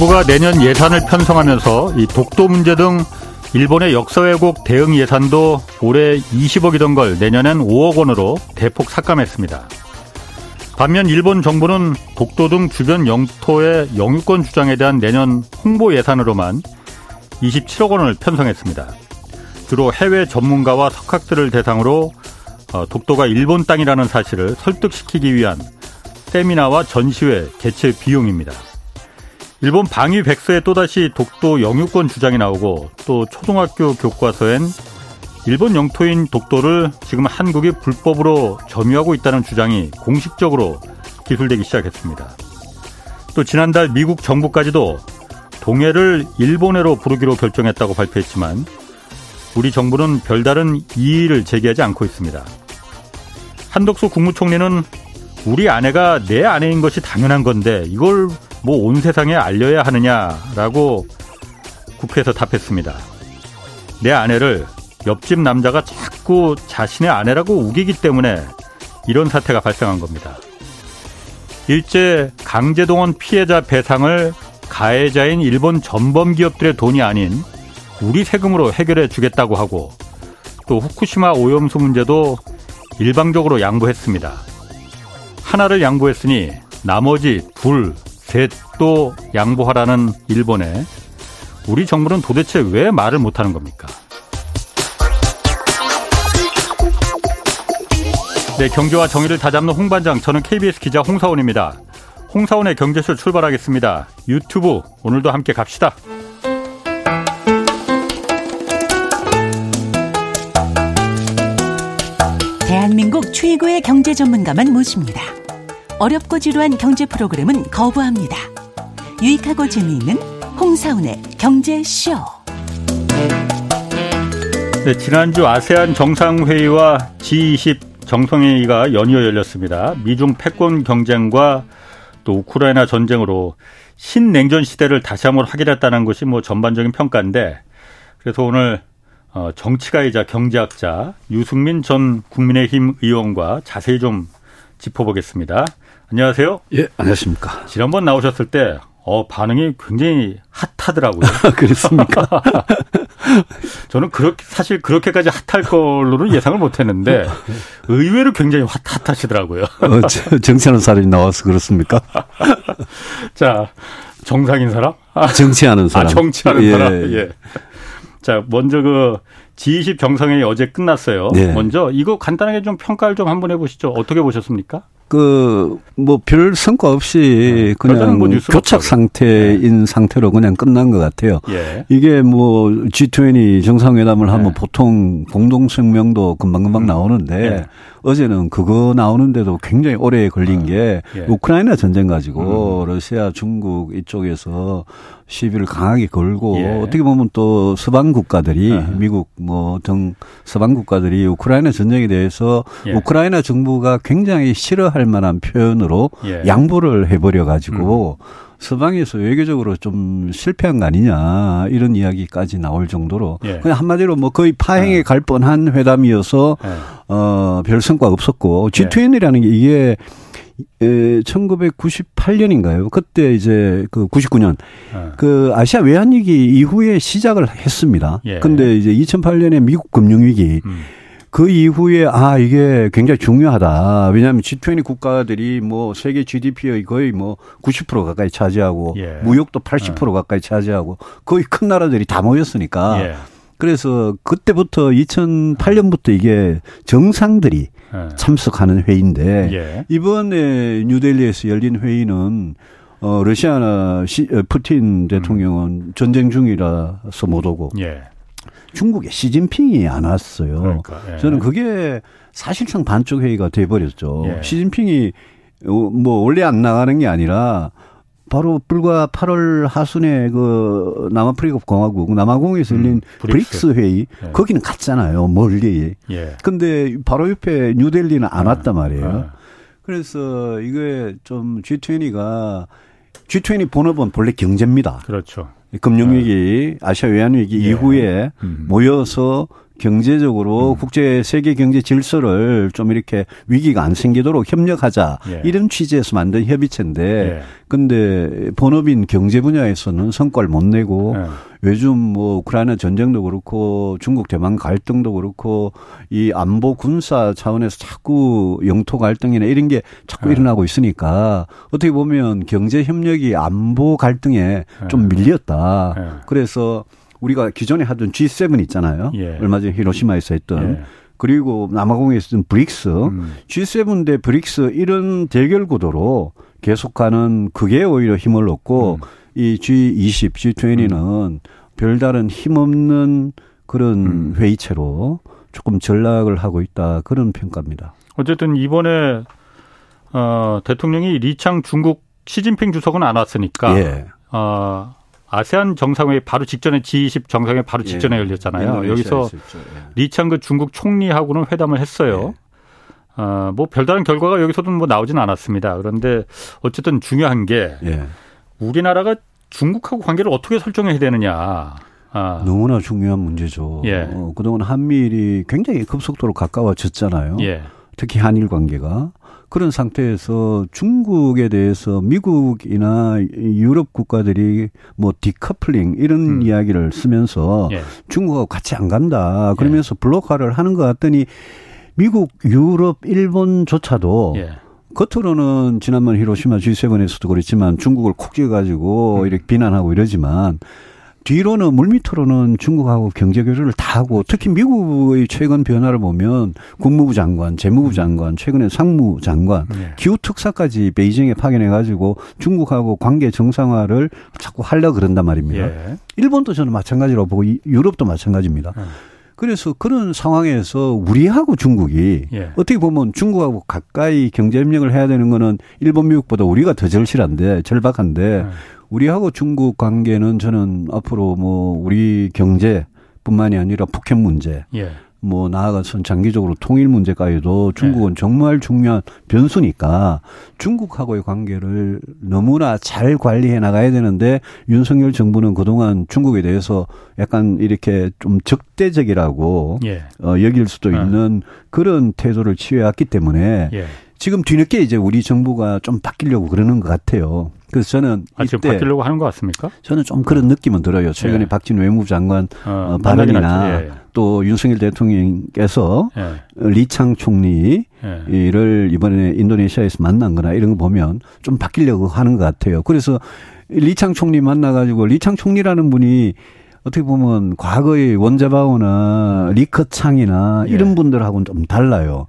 정부가 내년 예산을 편성하면서 이 독도 문제 등 일본의 역사 왜곡 대응 예산도 올해 20억이던 걸 내년엔 5억 원으로 대폭 삭감했습니다. 반면 일본 정부는 독도 등 주변 영토의 영유권 주장에 대한 내년 홍보 예산으로만 27억 원을 편성했습니다. 주로 해외 전문가와 석학들을 대상으로 어, 독도가 일본 땅이라는 사실을 설득시키기 위한 세미나와 전시회 개최 비용입니다. 일본 방위 백서에 또다시 독도 영유권 주장이 나오고 또 초등학교 교과서엔 일본 영토인 독도를 지금 한국이 불법으로 점유하고 있다는 주장이 공식적으로 기술되기 시작했습니다. 또 지난달 미국 정부까지도 동해를 일본해로 부르기로 결정했다고 발표했지만 우리 정부는 별다른 이의를 제기하지 않고 있습니다. 한덕수 국무총리는 우리 아내가 내 아내인 것이 당연한 건데 이걸 뭐 온 세상에 알려야 하느냐라고 국회에서 답했습니다. 내 아내를 옆집 남자가 자꾸 자신의 아내라고 우기기 때문에 이런 사태가 발생한 겁니다. 일제 강제동원 피해자 배상을 가해자인 일본 전범 기업들의 돈이 아닌 우리 세금으로 해결해 주겠다고 하고 또 후쿠시마 오염수 문제도 일방적으로 양보했습니다. 하나를 양보했으니 나머지 둘, 셋도 양보하라는 일본에 우리 정부는 도대체 왜 말을 못하는 겁니까? 네, 경제와 정의를 다잡는 홍반장, 저는 KBS 기자 홍사원입니다. 홍사원의 경제쇼 출발하겠습니다. 유튜브 오늘도 함께 갑시다. 대한민국 최고의 경제 전문가만 모십니다. 어렵고 지루한 경제 프로그램은 거부합니다. 유익하고 재미있는 홍사운의 경제쇼. 네, 지난주 아세안 정상회의와 G20 정상회의가 연이어 열렸습니다. 미중 패권 경쟁과 또 우크라이나 전쟁으로 신냉전 시대를 다시 한번 확인했다는 것이 뭐 전반적인 평가인데 그래서 오늘 어, 정치가이자 경제학자 유승민 전 국민의힘 의원과 자세히 좀 짚어보겠습니다. 안녕하세요. 예, 안녕하십니까. 지난번 나오셨을 때, 어, 반응이 굉장히 핫하더라고요. 그렇습니까? 저는 그렇게, 사실 그렇게까지 핫할 걸로는 예상을 못 했는데, 의외로 굉장히 핫, 핫하시더라고요. 어, 정치하는 사람이 나와서 그렇습니까? 자, 정상인 사람? 아, 정치하는 사람. 아, 정치하는 예. 사람? 예. 자, 먼저 그 G20 정상회의 어제 끝났어요. 네. 먼저 이거 간단하게 좀 평가를 좀 한번 해보시죠. 어떻게 보셨습니까? 그 뭐 별 성과 없이 네. 그냥 뭐 교착 상태인 네. 상태로 그냥 끝난 것 같아요. 예. 이게 뭐 G20 정상회담을 네. 하면 보통 공동 성명도 금방금방 음. 나오는데 예. 어제는 그거 나오는데도 굉장히 오래 걸린 아, 게 예. 우크라이나 전쟁 가지고 음. 러시아, 중국 이쪽에서 시비를 강하게 걸고 예. 어떻게 보면 또 서방 국가들이 아. 미국 뭐 등 서방 국가들이 우크라이나 전쟁에 대해서 예. 우크라이나 정부가 굉장히 싫어할 만한 표현으로 예. 양보를 해버려 가지고 음. 서방에서 외교적으로 좀 실패한 거 아니냐 이런 이야기까지 나올 정도로 예. 그냥 한마디로 뭐 거의 파행에 예. 갈 뻔한 회담이어서 예. 어별 성과 없었고 G20이라는 게 이게 에, 1998년인가요? 그때 이제 그 99년 어. 그 아시아 외환 위기 이후에 시작을 했습니다. 예. 근데 이제 2008년에 미국 금융 위기 음. 그 이후에 아 이게 굉장히 중요하다. 왜냐하면 G20 국가들이 뭐 세계 GDP의 거의 뭐 90% 가까이 차지하고 예. 무역도 80% 어. 가까이 차지하고 거의 큰 나라들이 다 모였으니까. 예. 그래서 그때부터 2008년부터 이게 정상들이 예. 참석하는 회의인데 예. 이번에 뉴델리에서 열린 회의는 어 러시아나 시, 어, 푸틴 대통령은 음. 전쟁 중이라서 못 오고 예. 중국의 시진핑이 안 왔어요. 그러니까, 예. 저는 그게 사실상 반쪽 회의가 돼 버렸죠. 예. 시진핑이 어, 뭐 원래 안 나가는 게 아니라 바로 불과 8월 하순에 그 남아프리카 공화국 남아공에서 열린 음, 브릭스. 브릭스. 회의 예. 거기는 갔잖아요 멀리. 예. 근데 바로 옆에 뉴델리는 안 아, 왔단 말이에요. 아. 그래서 이게 좀 G20가 G20 본업은 본래 경제입니다. 그렇죠. 금융위기, 네. 아시아 외환위기 예. 이후에 음. 모여서 경제적으로 음. 국제 세계 경제 질서를 좀 이렇게 위기가 안 생기도록 협력하자 예. 이런 취지에서 만든 협의체인데 예. 근데 본업인 경제 분야에서는 성과를 못 내고 예. 요즘 뭐 우크라이나 전쟁도 그렇고 중국 대만 갈등도 그렇고 이 안보 군사 차원에서 자꾸 영토 갈등이나 이런 게 자꾸 예. 일어나고 있으니까 어떻게 보면 경제 협력이 안보 갈등에 좀 예. 밀렸다. 예. 그래서 우리가 기존에 하던 G7 있잖아요. 예. 얼마 전에 히로시마에서 했던 예. 그리고 남아공에서 했던 브릭스, 음. G7 대 브릭스 이런 대결 구도로 계속 가는 그게 오히려 힘을 얻고 음. 이 G20, G20는 음. 별다른 힘없는 그런 음. 회의체로 조금 전락을 하고 있다 그런 평가입니다. 어쨌든 이번에 어, 대통령이 리창 중국 시진핑 주석은 안 왔으니까 예. 어, 아세안 정상회의 바로 직전에 G20 정상회의 바로 직전에 예. 열렸잖아요. 여기서 예. 리창그 중국 총리하고는 회담을 했어요. 예. 어, 뭐 별다른 결과가 여기서도 뭐 나오진 않았습니다. 그런데 어쨌든 중요한 게 예. 우리나라가 중국하고 관계를 어떻게 설정해야 되느냐. 아. 너무나 중요한 문제죠. 예. 어, 그동안 한미일이 굉장히 급속도로 가까워졌잖아요. 예. 특히 한일 관계가. 그런 상태에서 중국에 대해서 미국이나 유럽 국가들이 뭐 디커플링 이런 음. 이야기를 쓰면서 예. 중국하고 같이 안 간다. 그러면서 예. 블록화를 하는 것 같더니 미국, 유럽, 일본조차도 예. 겉으로는 지난번 히로시마 G7에서도 그랬지만 중국을 콕 찍어가지고 음. 이렇게 비난하고 이러지만 뒤로는 물밑으로는 중국하고 경제 교류를 다 하고 특히 미국의 최근 변화를 보면 국무부 장관, 재무부 장관, 최근에 상무 장관, 네. 기후 특사까지 베이징에 파견해 가지고 중국하고 관계 정상화를 자꾸 하려 그런단 말입니다. 예. 일본도 저는 마찬가지로 보고 유럽도 마찬가지입니다. 음. 그래서 그런 상황에서 우리하고 중국이 예. 어떻게 보면 중국하고 가까이 경제 협력을 해야 되는 거는 일본 미국보다 우리가 더 절실한데 절박한데 예. 우리하고 중국 관계는 저는 앞으로 뭐 우리 경제뿐만이 아니라 북핵 문제, 예. 뭐 나아가선 장기적으로 통일 문제까지도 중국은 네. 정말 중요한 변수니까 중국하고의 관계를 너무나 잘 관리해 나가야 되는데 윤석열 정부는 그동안 중국에 대해서 약간 이렇게 좀 적대적이라고 예. 어, 여길 수도 있는 그런 태도를 취해왔기 때문에 예. 지금 뒤늦게 이제 우리 정부가 좀 바뀌려고 그러는 것 같아요. 그래서 저는 아, 지금 바뀌려고 하는 것 같습니까? 저는 좀 그런 느낌은 들어요. 최근에 예. 박진 외무부 장관 어, 어 발언이나 예, 예. 또 윤석열 대통령께서 예. 리창 총리를 예. 이번에 인도네시아에서 만난 거나 이런 거 보면 좀 바뀌려고 하는 것 같아요. 그래서 리창 총리 만나가지고 리창 총리라는 분이 어떻게 보면 과거의 원자바오나 리커창이나 이런 분들하고는 좀 달라요.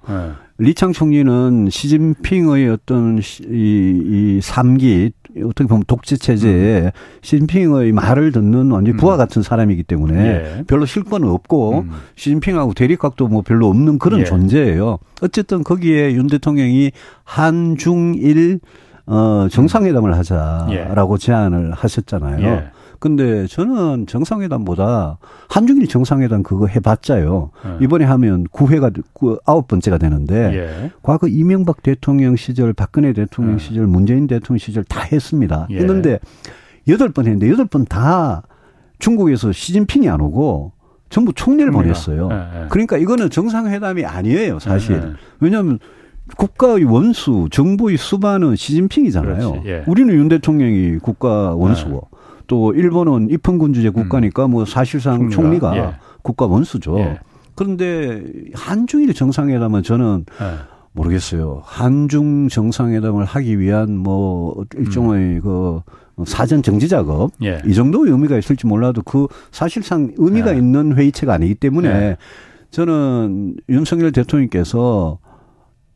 리창 총리는 시진핑의 어떤 이, 이 3기 어떻게 보면 독재 체제에 음. 시진핑의 말을 듣는 완전 부하 음. 같은 사람이기 때문에 예. 별로 실권은 없고 음. 시진핑하고 대립각도 뭐 별로 없는 그런 예. 존재예요. 어쨌든 거기에 윤 대통령이 한중일 어 정상회담을 하자라고 예. 제안을 하셨잖아요. 예. 근데 저는 정상회담보다 한중일 정상회담 그거 해봤자요. 네. 이번에 하면 9회가 아홉 번째가 되는데 예. 과거 이명박 대통령 시절, 박근혜 대통령 네. 시절, 문재인 대통령 시절 다 했습니다. 예. 했는데 여덟 번 했는데 여덟 번 다 중국에서 시진핑이 안 오고 전부 총리를 보냈어요. 네. 그러니까 이거는 정상회담이 아니에요, 사실. 네. 왜냐하면 국가의 원수, 정부의 수반은 시진핑이잖아요. 예. 우리는 윤 대통령이 국가 원수고. 네. 또 일본은 입헌군주제 국가니까 음. 뭐 사실상 총리가, 총리가 예. 국가 원수죠. 예. 그런데 한중일 정상회담은 저는 예. 모르겠어요. 한중 정상회담을 하기 위한 뭐 일종의 음. 그 사전 정지 작업 예. 이 정도의 의미가 있을지 몰라도 그 사실상 의미가 예. 있는 회의체가 아니기 때문에 예. 저는 윤석열 대통령께서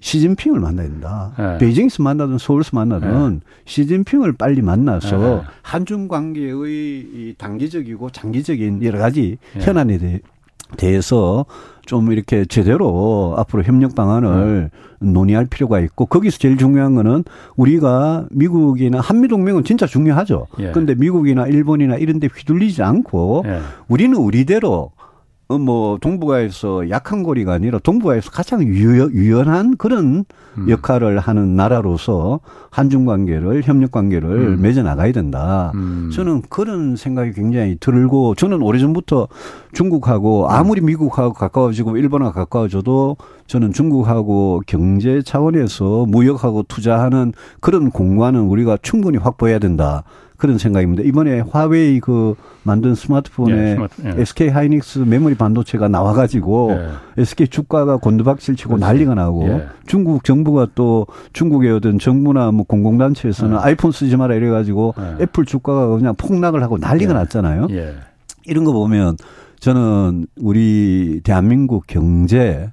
시진핑을 만나야 된다. 네. 베이징에서 만나든 서울에서 만나든 네. 시진핑을 빨리 만나서 네. 한중 관계의 단기적이고 장기적인 여러 가지 네. 현안에 대해 대해서 좀 이렇게 제대로 앞으로 협력 방안을 네. 논의할 필요가 있고 거기서 제일 중요한 거는 우리가 미국이나 한미 동맹은 진짜 중요하죠. 예. 그런데 미국이나 일본이나 이런 데 휘둘리지 않고 예. 우리는 우리대로 어, 뭐 동북아에서 약한 고리가 아니라 동북아에서 가장 유연, 유연 한 그런 음. 역할을 하는 나라로서 한중 관계를 협력 관계를 음. 맺어 나가야 된다. 음. 저는 그런 생각이 굉장히 들고 저는 오래전부터 중국하고 음. 아무리 미국하고 가까워지고 일본하고 가까워져도 저는 중국하고 경제 차원에서 무역하고 투자하는 그런 공간은 우리가 충분히 확보해야 된다. 그런 생각입니다. 이번에 화웨이 그 만든 스마트폰에 예, 스마트, 예. SK 하이닉스 메모리 반도체가 나와가지고 예. SK 주가가 곤두박질 치고 그렇지. 난리가 나고 예. 중국 정부가 또 중국의 어떤 정부나 뭐 공공단체에서는 예. 아이폰 쓰지 마라 이래가지고 예. 애플 주가가 그냥 폭락을 하고 난리가 났잖아요. 이런 거 보면 저는 우리 대한민국 경제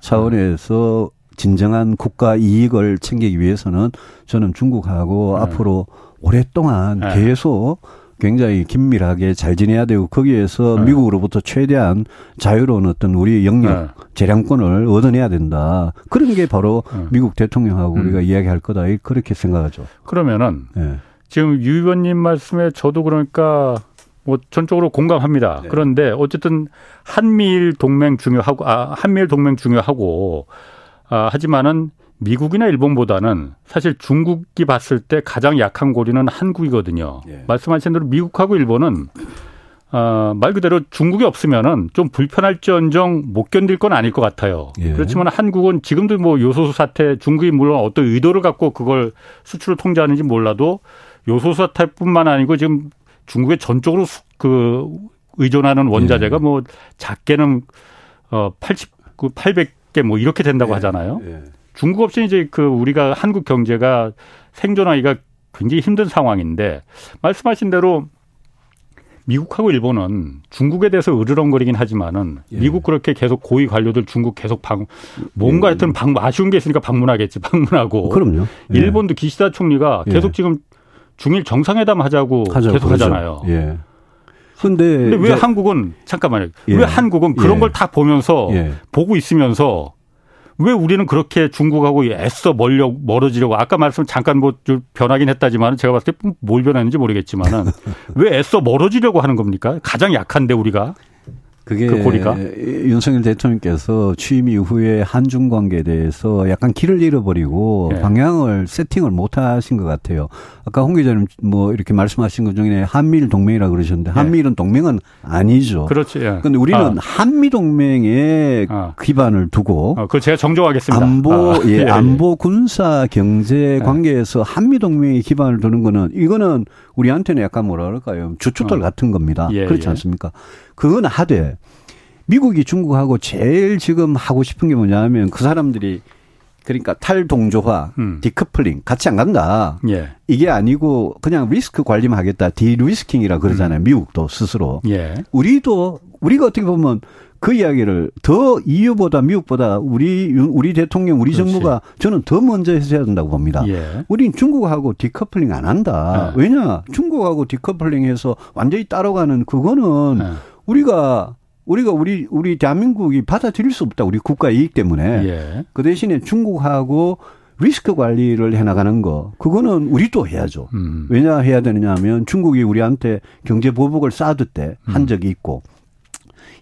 차원에서 진정한 국가 이익을 챙기기 위해서는 저는 중국하고 앞으로 오랫동안 네. 계속 굉장히 긴밀하게 잘 지내야 되고 거기에서 네. 미국으로부터 최대한 자유로운 어떤 우리 영역 네. 재량권을 얻어내야 된다. 그런 게 바로 네. 미국 대통령하고 음. 우리가 이야기할 거다. 그렇게 생각하죠. 그러면은 네. 지금 유 의원님 말씀에 저도 그러니까 뭐 전적으로 공감합니다. 네. 그런데 어쨌든 한미일 동맹 중요하고 아 한미일 동맹 중요하고 아 하지만은 미국이나 일본보다는 사실 중국이 봤을 때 가장 약한 고리는 한국이거든요. 예. 말씀하신 대로 미국하고 일본은 어, 말 그대로 중국이 없으면은 좀 불편할지언정 못 견딜 건 아닐 것 같아요. 예. 그렇지만 한국은 지금도 뭐 요소수 사태 중국이 물론 어떤 의도를 갖고 그걸 수출을 통제하는지 몰라도 요소수 사태뿐만 아니고 지금 중국에 전적으로 그 의존하는 원자재가 예. 뭐 작게는 어 80, 800개 뭐 이렇게 된다고 예. 하잖아요. 예. 중국 없이 이제 그 우리가 한국 경제가 생존하기가 굉장히 힘든 상황인데 말씀하신 대로 미국하고 일본은 중국에 대해서 으르렁거리긴 하지만은 예. 미국 그렇게 계속 고위 관료들 중국 계속 방 뭔가 예. 하여튼 방 아쉬운 게 있으니까 방문하겠지 방문하고 그럼요. 예. 일본도 기시다 총리가 예. 계속 지금 중일 정상회담 하자고 하죠, 계속 그러죠. 하잖아요. 예. 근데, 근데 왜 한국은 잠깐만요. 왜 예. 한국은 그런 예. 걸다 보면서 보고 있으면서 왜 우리는 그렇게 중국하고 애써 멀려 멀어지려고 아까 말씀 잠깐 뭐 변하긴 했다지만 제가 봤을 때 뭘 변했는지 모르겠지만은 왜 애써 멀어지려고 하는 겁니까? 가장 약한데 우리가 그게 그 고리가? 윤석열 대통령께서 취임 이후에 한중 관계에 대해서 약간 길을 잃어버리고 네. 방향을 세팅을 못 하신 것 같아요. 아까 홍 기자님 뭐 이렇게 말씀하신 것 중에 한미일 동맹이라 그러셨는데 네. 한미일은 동맹은 아니죠. 그렇죠. 예. 근데 우리는 아. 한미 동맹에 아. 기반을 두고 아, 그 제가 정정하겠습니다. 안보 아. 예, 예, 예, 안보 군사 경제 네. 관계에서 한미 동맹에 기반을 두는 거는 이거는 우리한테는 약간 뭐라 그럴까요? 주춧돌 어. 같은 겁니다. 예, 그렇지 예. 않습니까? 그건 하되 미국이 중국하고 제일 지금 하고 싶은 게 뭐냐면 그 사람들이 그러니까 탈동조화, 음. 디커플링 같이 안 간다. 예. 이게 아니고 그냥 리스크 관리만 하겠다. de-risking이라 그러잖아요. 음. 미국도 스스로. 예. 우리도 우리가 어떻게 보면 그 이야기를 더 EU보다 미국보다 우리 우리 대통령 우리 그렇지. 정부가 저는 더 먼저 해야 된다고 봅니다. 예. 우린 중국하고 디커플링 안 한다. 예. 왜냐? 중국하고 decoupling해서 완전히 따라가는 그거는 예. 우리가 우리가 우리 우리 대한민국이 받아들일 수 없다. 우리 국가 이익 때문에. 예. 그 대신에 중국하고 리스크 관리를 해나가는 거 그거는 우리도 해야죠. 음. 왜냐 해야 되느냐 하면 중국이 우리한테 경제 보복을 쌓아둘 때한 음. 적이 있고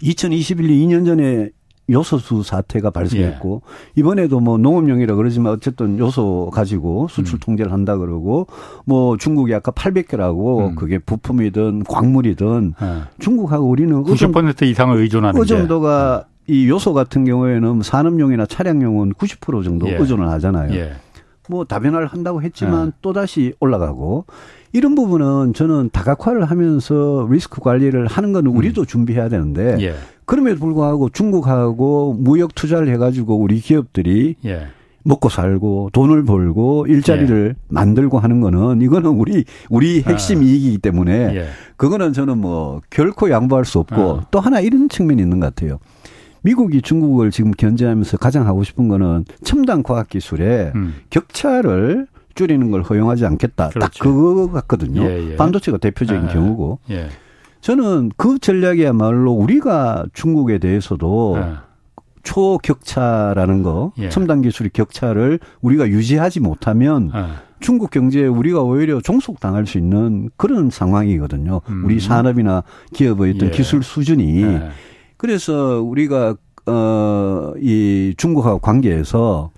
2021년 2년 전에 요소수 사태가 발생했고 예. 이번에도 뭐 농업용이라 그러지만 어쨌든 요소 가지고 수출 음. 통제를 한다 그러고 뭐 중국이 아까 800개라고 음. 그게 부품이든 광물이든 예. 중국하고 우리는 90% 이상을 의존하는 그 정도가 예. 이 요소 같은 경우에는 산업용이나 차량용은 90% 정도 예. 의존을 하잖아요. 예. 뭐 다변화를 한다고 했지만 예. 또 다시 올라가고 이런 부분은 저는 다각화를 하면서 리스크 관리를 하는 건 우리도 음. 준비해야 되는데 예. 그럼에도 불구하고 중국하고 무역 투자를 해가지고 우리 기업들이 예. 먹고 살고 돈을 벌고 일자리를 예. 만들고 하는 거는 이거는 우리 우리 핵심 아. 이익이기 때문에 예. 그거는 저는 뭐 결코 양보할 수 없고 아. 또 하나 이런 측면이 있는 것 같아요. 미국이 중국을 지금 견제하면서 가장 하고 싶은 거는 첨단 과학 기술에 음. 격차를 줄이는 걸 허용하지 않겠다. 그렇지. 딱 그거 같거든요. 예, 예. 반도체가 대표적인 예, 경우고. 예. 저는 그 전략이야말로 우리가 중국에 대해서도 예. 초격차라는 거, 예. 첨단 기술의 격차를 우리가 유지하지 못하면 중국 경제에 우리가 오히려 종속당할 수 있는 그런 상황이거든요. 음. 우리 산업이나 기업의 어떤 기술 수준이 그래서 우리가 어 이 중국하고 관계에서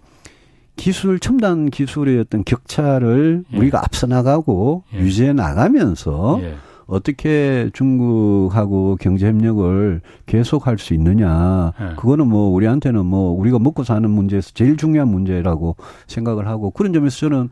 기술 첨단 기술의 어떤 격차를 예. 우리가 앞서 나가고 예. 유지해 나가면서 예. 어떻게 중국하고 경제 협력을 계속할 수 있느냐. 네. 그거는 뭐 우리한테는 뭐 우리가 먹고 사는 문제에서 제일 중요한 문제라고 생각을 하고 그런 점에서 저는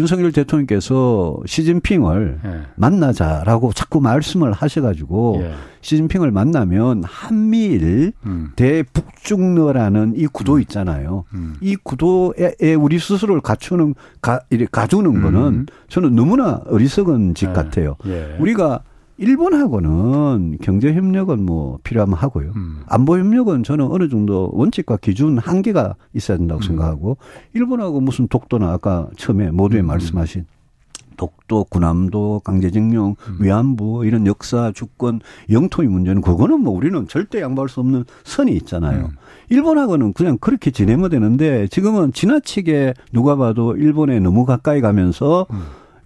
윤석열 대통령께서 시진핑을 네. 만나자라고 자꾸 말씀을 하셔가지고 네. 시진핑을 만나면 한미일 음. 대북중러라는 이 구도 음. 있잖아요. 음. 이 구도에 우리 스스로를 갖추는 가, 가주는 음. 거는 저는 너무나 어리석은 짓 네. 같아요. 예. 우리가 일본하고는 경제 협력은 뭐 필요하면 하고요. 음. 안보 협력은 저는 어느 정도 원칙과 기준 한계가 있어야 된다고 음. 생각하고 일본하고 무슨 독도나 아까 처음에 모두에 음. 말씀하신 독도, 군함도, 강제징용, 음. 위안부 이런 역사, 주권, 영토의 문제는 그거는 뭐 우리는 절대 양보할 수 없는 선이 있잖아요. 음. 일본하고는 그냥 그렇게 지내면 되는데 지금은 지나치게 누가 봐도 일본에 너무 가까이 가면서 음.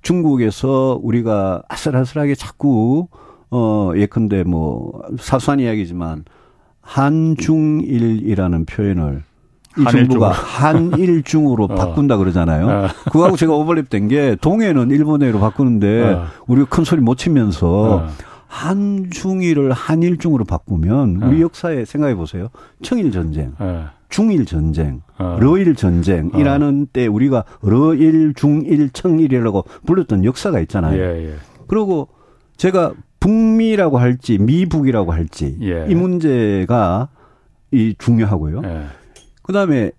중국에서 우리가 아슬아슬하게 자꾸 어 예컨대 뭐 사소한 이야기지만 한중일이라는 표현을 이 정부가 한일중으로 어. 바꾼다 그러잖아요. 어. 그거하고 제가 오버랩된 게 동해는 일본해로 바꾸는데 어. 우리가 큰 소리 못 치면서 어. 한중일을 한일중으로 바꾸면 우리 어. 역사에 생각해 보세요. 청일 전쟁, 어. 중일 전쟁, 러일 전쟁이라는 때 우리가 러일, 중일, 청일이라고 불렀던 역사가 있잖아요. 예, 예. 그리고 제가 북미라고 할지 미북이라고 할지 예. 이 문제가 이 중요하고요. 예. 그다음에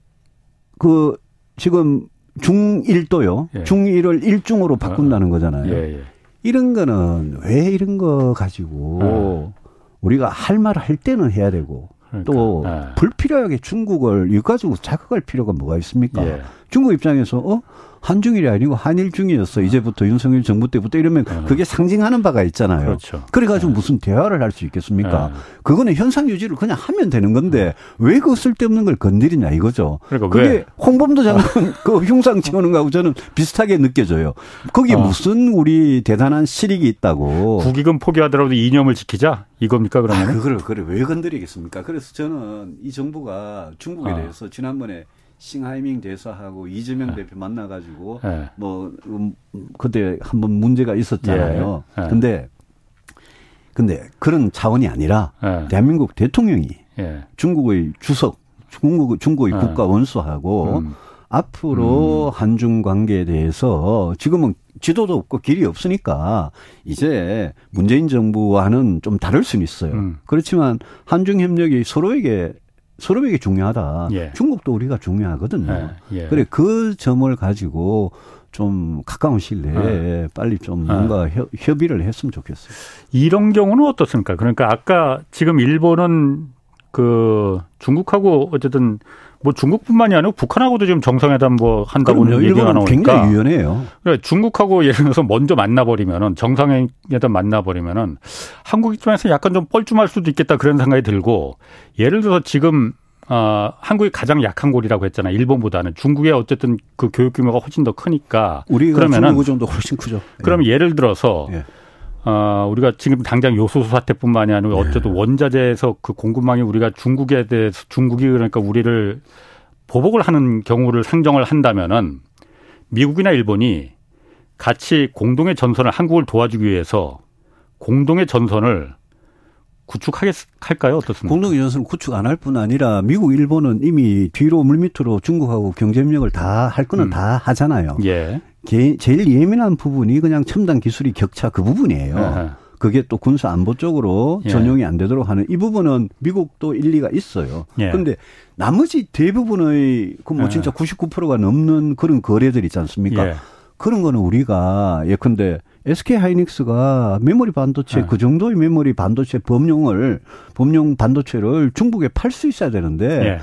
그 지금 중일도요. 예. 중일을 일중으로 바꾼다는 거잖아요. 예, 예. 이런 거는 왜 이런 거 가지고 어. 우리가 할 말을 할 때는 해야 되고 그러니까. 또 예. 불필요하게 중국을 이거 가지고 자극할 필요가 뭐가 있습니까? 예. 중국 입장에서 어 한중일이 아니고 한일중이었어. 이제부터 윤석열 정부 때부터 이러면 어. 그게 상징하는 바가 있잖아요. 그렇죠. 그래가지고 네. 무슨 대화를 할 수 있겠습니까? 네. 그거는 현상 유지를 그냥 하면 되는 건데 왜 그 쓸데없는 걸 건드리냐 이거죠. 그러니까 그게 왜? 홍범도 장관 그 흉상 치우는 거하고 저는 비슷하게 느껴져요. 거기에 어. 무슨 우리 대단한 실익이 있다고. 국익은 포기하더라도 이념을 지키자 이겁니까 그러면? 아, 그걸 그래 왜 건드리겠습니까? 그래서 저는 이 정부가 중국에 어. 대해서 지난번에 싱하이밍 대사하고 이재명 네. 대표 만나가지고 네. 뭐 음, 그때 한번 문제가 있었잖아요. 네. 네. 근데 근데 그런 차원이 아니라 네. 대한민국 대통령이 예. 중국의 주석, 중국 중국의 네. 국가 원수하고 음. 앞으로 음. 한중 관계에 대해서 지금은 지도도 없고 길이 없으니까 이제 문재인 정부와는 좀 다를 수는 있어요. 음. 그렇지만 한중 협력이 서로에게 서로에게 중요하다. 예. 중국도 우리가 중요하거든요. 예. 예. 그래 그 점을 가지고 좀 가까운 시일 내에 예. 빨리 좀 뭔가 예. 협의를 했으면 좋겠어요. 이런 경우는 어떻습니까? 그러니까 아까 지금 일본은 그 중국하고 어쨌든 뭐 중국뿐만이 아니고 북한하고도 지금 정상회담 뭐 한다고 얘기가 나오니까 굉장히 유연해요. 그래 중국하고 예를 들어서 먼저 만나버리면은 정상회담 만나버리면은 한국 입장에서 약간 좀 뻘쭘할 수도 있겠다 그런 생각이 들고 예를 들어서 지금 어, 한국이 가장 약한 골이라고 했잖아요. 일본보다는 중국의 어쨌든 그 교육 규모가 훨씬 더 크니까 우리가 그러면은 중국 정도 훨씬 크죠. 그럼 예. 예를 들어서 예. 어, 우리가 지금 당장 요소수 사태뿐만이 아니고 네. 어쨌든 원자재에서 그 공급망이 우리가 중국에 대해서 중국이 그러니까 우리를 보복을 하는 경우를 상정을 한다면은 미국이나 일본이 같이 공동의 전선을 한국을 도와주기 위해서 공동의 전선을 구축하겠할까요? 어떻습니까? 공동의 전선을 구축 안 할 뿐 아니라 미국, 일본은 이미 뒤로 물밑으로 중국하고 경제협력을 다 할 거는 음. 다 하잖아요. 예. 제일 예민한 부분이 그냥 첨단 기술이 격차 그 부분이에요. 아하. 그게 또 군사 안보 쪽으로 예. 전용이 안 되도록 하는 이 부분은 미국도 일리가 있어요. 예. 그런데 나머지 대부분의 그 뭐 진짜 99%가 넘는 그런 거래들 있지 않습니까? 예. 그런 거는 우리가 예컨대 SK 하이닉스가 메모리 반도체 네. 그 정도의 메모리 반도체 범용을 범용 반도체를 중국에 팔 수 있어야 되는데 네.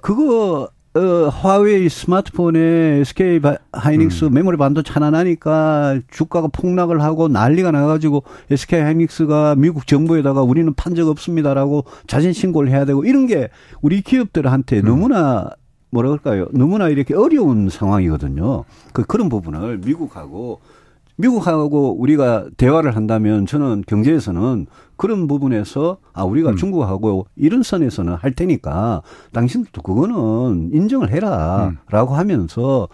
그거 어, 화웨이 스마트폰에 SK 하이닉스 음. 메모리 반도체 하나 나니까 주가가 폭락을 하고 난리가 나가지고 SK 하이닉스가 미국 정부에다가 우리는 판 적 없습니다라고 자진 신고를 해야 되고 이런 게 우리 기업들한테 음. 너무나 뭐라 그럴까요? 너무나 이렇게 어려운 상황이거든요. 그 그런 부분을 미국하고 미국하고 우리가 대화를 한다면 저는 경제에서는 그런 부분에서 아 우리가 음. 중국하고 이런 선에서는 할 테니까 당신들도 그거는 인정을 해라라고 음. 하면서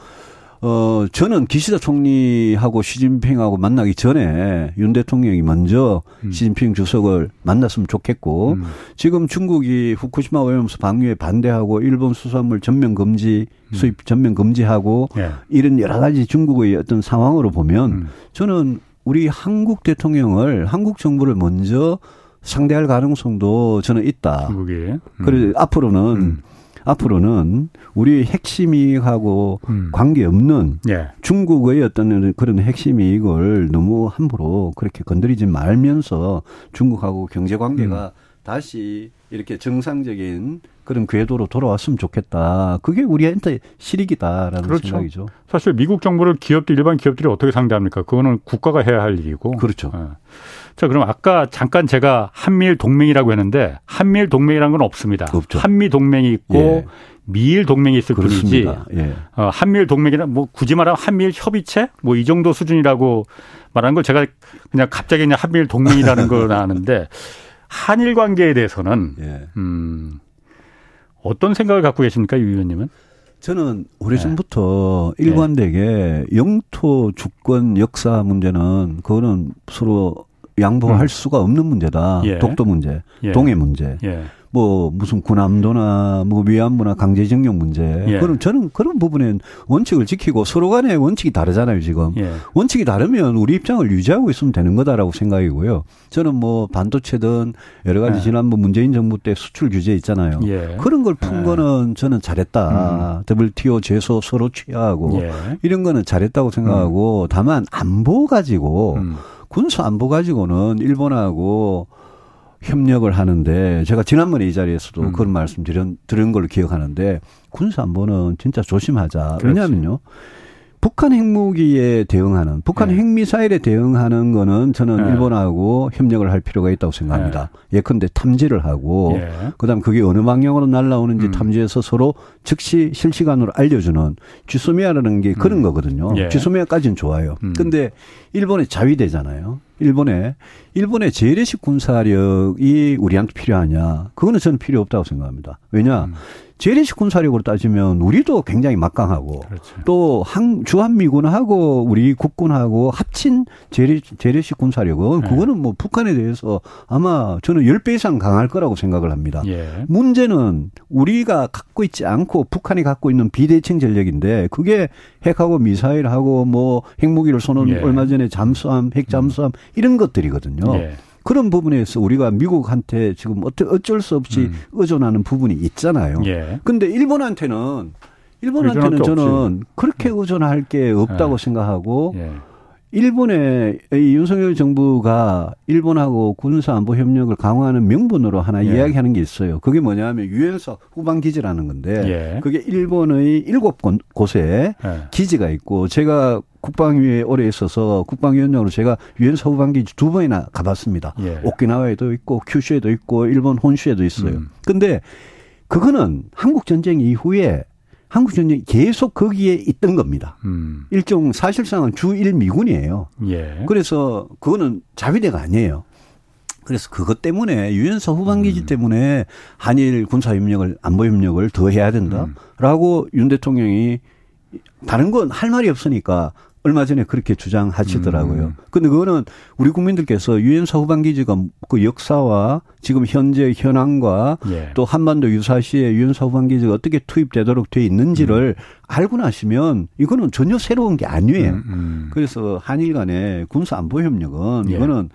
어, 저는 기시다 총리하고 시진핑하고 만나기 전에 윤 대통령이 먼저 음. 시진핑 주석을 만났으면 좋겠고 음. 지금 중국이 후쿠시마 오염수 방류에 반대하고 일본 수산물 전면 금지 음. 수입 전면 금지하고 예. 이런 여러 가지 중국의 어떤 상황으로 보면 음. 저는 우리 한국 대통령을 한국 정부를 먼저 상대할 가능성도 저는 있다. 중국이. 음. 그래 앞으로는 음. 앞으로는 우리 핵심 이익하고 음. 관계없는 예. 중국의 어떤 그런 핵심 이익을 너무 함부로 그렇게 건드리지 말면서 중국하고 경제 관계가 음. 다시 이렇게 정상적인 그런 궤도로 돌아왔으면 좋겠다. 그게 우리한테 실익이다라는 그렇죠. 생각이죠. 사실 미국 정부를 기업들 일반 기업들이 어떻게 상대합니까? 그거는 국가가 해야 할 일이고. 그렇죠. 네. 자, 그럼 아까 잠깐 제가 한미일 동맹이라고 했는데 한미일 동맹이라는 건 없습니다. 없죠. 한미 동맹이 있고 예. 미일 동맹이 있을 그렇습니다. 뿐이지. 예. 어, 한미일 동맹이란 뭐 굳이 말하면 한미일 협의체 뭐 이 정도 수준이라고 말하는 걸 제가 그냥 갑자기 그냥 한미일 동맹이라는 걸 아는데 한일 관계에 대해서는 예. 음, 어떤 생각을 갖고 계십니까, 유 의원님은? 저는 오래전부터 네. 일관되게 네. 영토 주권 역사 문제는 그거는 서로 양보할 음. 수가 없는 문제다. 예. 독도 문제, 예. 동해 문제. 예. 뭐 무슨 군함도나 뭐 위안부나 강제징용 문제. 예. 그럼 저는 그런 부분엔 원칙을 지키고 서로 간에 원칙이 다르잖아요, 지금. 예. 원칙이 다르면 우리 입장을 유지하고 있으면 되는 거다라고 생각이고요. 저는 뭐 반도체든 여러 가지 예. 지난번 문재인 정부 때 수출 규제 있잖아요. 예. 그런 걸푼 예. 거는 저는 잘했다. 음. WTO 제소 서로 취하고 예. 이런 거는 잘했다고 생각하고 음. 다만 안보 가지고 음. 군사 안보 가지고는 일본하고 협력을 하는데 제가 지난번에 이 자리에서도 음. 그런 말씀 드린, 들은 걸로 기억하는데 군사 안보는 진짜 조심하자. 그렇지. 왜냐하면요. 북한 핵무기에 대응하는 북한 네. 핵미사일에 대응하는 거는 저는 네. 일본하고 협력을 할 필요가 있다고 생각합니다. 네. 예컨대 탐지를 하고 예. 그다음 그게 어느 방향으로 날라오는지 음. 탐지해서 서로 즉시 실시간으로 알려주는 쥐소미아라는 게 그런 음. 거거든요. 예. 쥐소미아까지는 좋아요. 음. 근데 일본에 자위대잖아요. 일본에 일본의 재래식 군사력이 우리한테 필요하냐? 그거는 저는 필요 없다고 생각합니다. 왜냐? 음. 재래식 군사력으로 따지면 우리도 굉장히 막강하고 그렇죠. 또 한, 주한미군하고 우리 국군하고 합친 재래, 재래식 군사력은 네. 그거는 뭐 북한에 대해서 아마 저는 10배 이상 강할 거라고 생각을 합니다. 예. 문제는 우리가 갖고 있지 않고 북한이 갖고 있는 비대칭 전력인데 그게 핵하고 미사일하고 뭐 핵무기를 쏘는 예. 얼마 전에 잠수함, 핵잠수함 이런 것들이거든요. 예. 그런 부분에서 우리가 미국한테 지금 어쩔 수 없이 음. 의존하는 부분이 있잖아요. 예. 근데 일본한테는 일본한테는 저는 없지. 그렇게 의존할 게 없다고 예. 생각하고 예. 일본의 이 윤석열 정부가 일본하고 군사 안보 협력을 강화하는 명분으로 하나 예. 이야기하는 게 있어요. 그게 뭐냐면 유엔서 후방 기지라는 건데 예. 그게 일본의 일곱 곳에 예. 기지가 있고 제가 국방위에 오래 있어서 국방위원장으로 제가 유엔서 후방 기지 두 번이나 가봤습니다. 예. 오키나와에도 있고 큐슈에도 있고 일본 혼슈에도 있어요. 음. 근데 그거는 한국 전쟁 이후에 한국 전쟁이 계속 거기에 있던 겁니다. 음. 일종 사실상은 주일 미군이에요. 예. 그래서 그거는 자위대가 아니에요. 그래서 그것 때문에 유엔서 후반기지 음. 때문에 한일 군사 협력을 안보 협력을 더 해야 된다라고 음. 윤 대통령이 다른 건 할 말이 없으니까 얼마 전에 그렇게 주장하시더라고요. 음. 근데 그거는 우리 국민들께서 유엔사 후반기지가 그 역사와 지금 현재 현황과 예. 또 한반도 유사시에 유엔사 후반기지가 어떻게 투입되도록 돼 있는지를 음. 알고 나시면 이거는 전혀 새로운 게 아니에요. 음, 음. 그래서 한일 간의 군사 안보 협력은 예. 이거는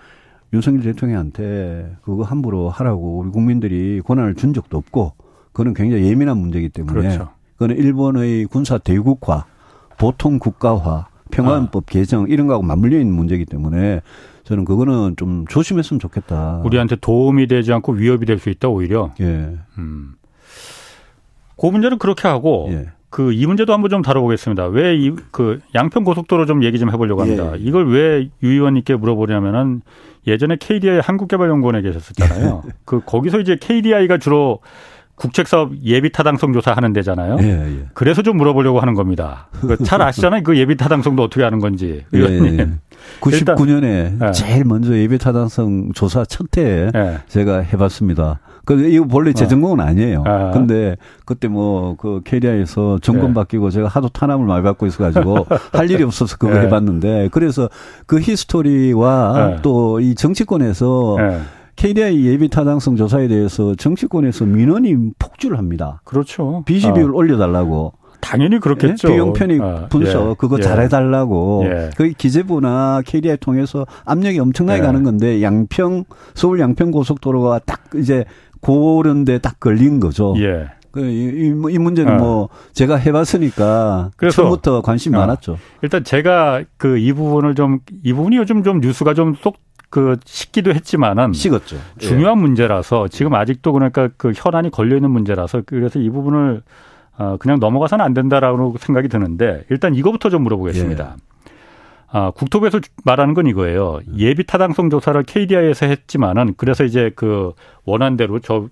윤석열 대통령한테 그거 함부로 하라고 우리 국민들이 권한을 준 적도 없고 그거는 굉장히 예민한 문제이기 때문에 그렇죠. 그거는 일본의 군사 대국화 보통 국가화 평화헌법 아. 개정 이런 거하고 맞물려 있는 문제이기 때문에 저는 그거는 좀 조심했으면 좋겠다. 우리한테 도움이 되지 않고 위협이 될 수 있다 오히려. 예. 음. 그 문제는 그렇게 하고 예. 그이 문제도 한번 좀 다뤄보겠습니다. 왜 이 그 양평 고속도로 좀 얘기 좀 해보려고 합니다. 예. 이걸 왜 유 의원님께 물어보냐면은 예전에 KDI 한국개발연구원에 계셨었잖아요. 그 거기서 이제 KDI가 주로 국책사업 예비 타당성 조사 하는 데잖아요. 예, 예. 그래서 좀 물어보려고 하는 겁니다. 잘 아시잖아요. 그 예비 타당성도 어떻게 하는 건지. 예, 예. 99년에 예. 제일 먼저 예비 타당성 조사 첫 해에 예. 제가 해봤습니다. 그 이거 본래 제 어. 전공은 아니에요. 아. 근데 그때 뭐 그 KDI에서 정권 네. 바뀌고 제가 하도 탄압을 많이 받고 있어가지고 할 일이 없어서 그거 네. 해봤는데 그래서 그 히스토리와 네. 또 이 정치권에서 네. KDI 예비 타당성 조사에 대해서 정치권에서 민원이 폭주를 합니다. 그렇죠. B/C 비율 어. 올려달라고. 당연히 그렇겠죠. 네? 비용 편익 아, 분석 예, 그거 예. 잘해달라고 예. 그 기재부나 KDI 통해서 압력이 엄청나게 예. 가는 건데 양평 서울 양평 고속도로가 딱 이제 고른데 딱 걸린 거죠. 예. 그, 이, 이 문제는 어. 뭐, 제가 해봤으니까. 그래서. 처음부터 관심이 어. 많았죠. 일단 제가 그 이 부분을 좀, 이 부분이 요즘 좀 뉴스가 좀 쏙, 그, 식기도 했지만은. 식었죠. 중요한 예. 문제라서 지금 아직도 그러니까 그 현안이 걸려 있는 문제라서 그래서 이 부분을 어, 그냥 넘어가서는 안 된다라고 생각이 드는데 일단 이거부터 좀 물어보겠습니다. 예. 아, 국토부에서 말하는 건 이거예요. 예비 타당성 조사를 KDI에서 했지만은 그래서 이제 그 원안대로 저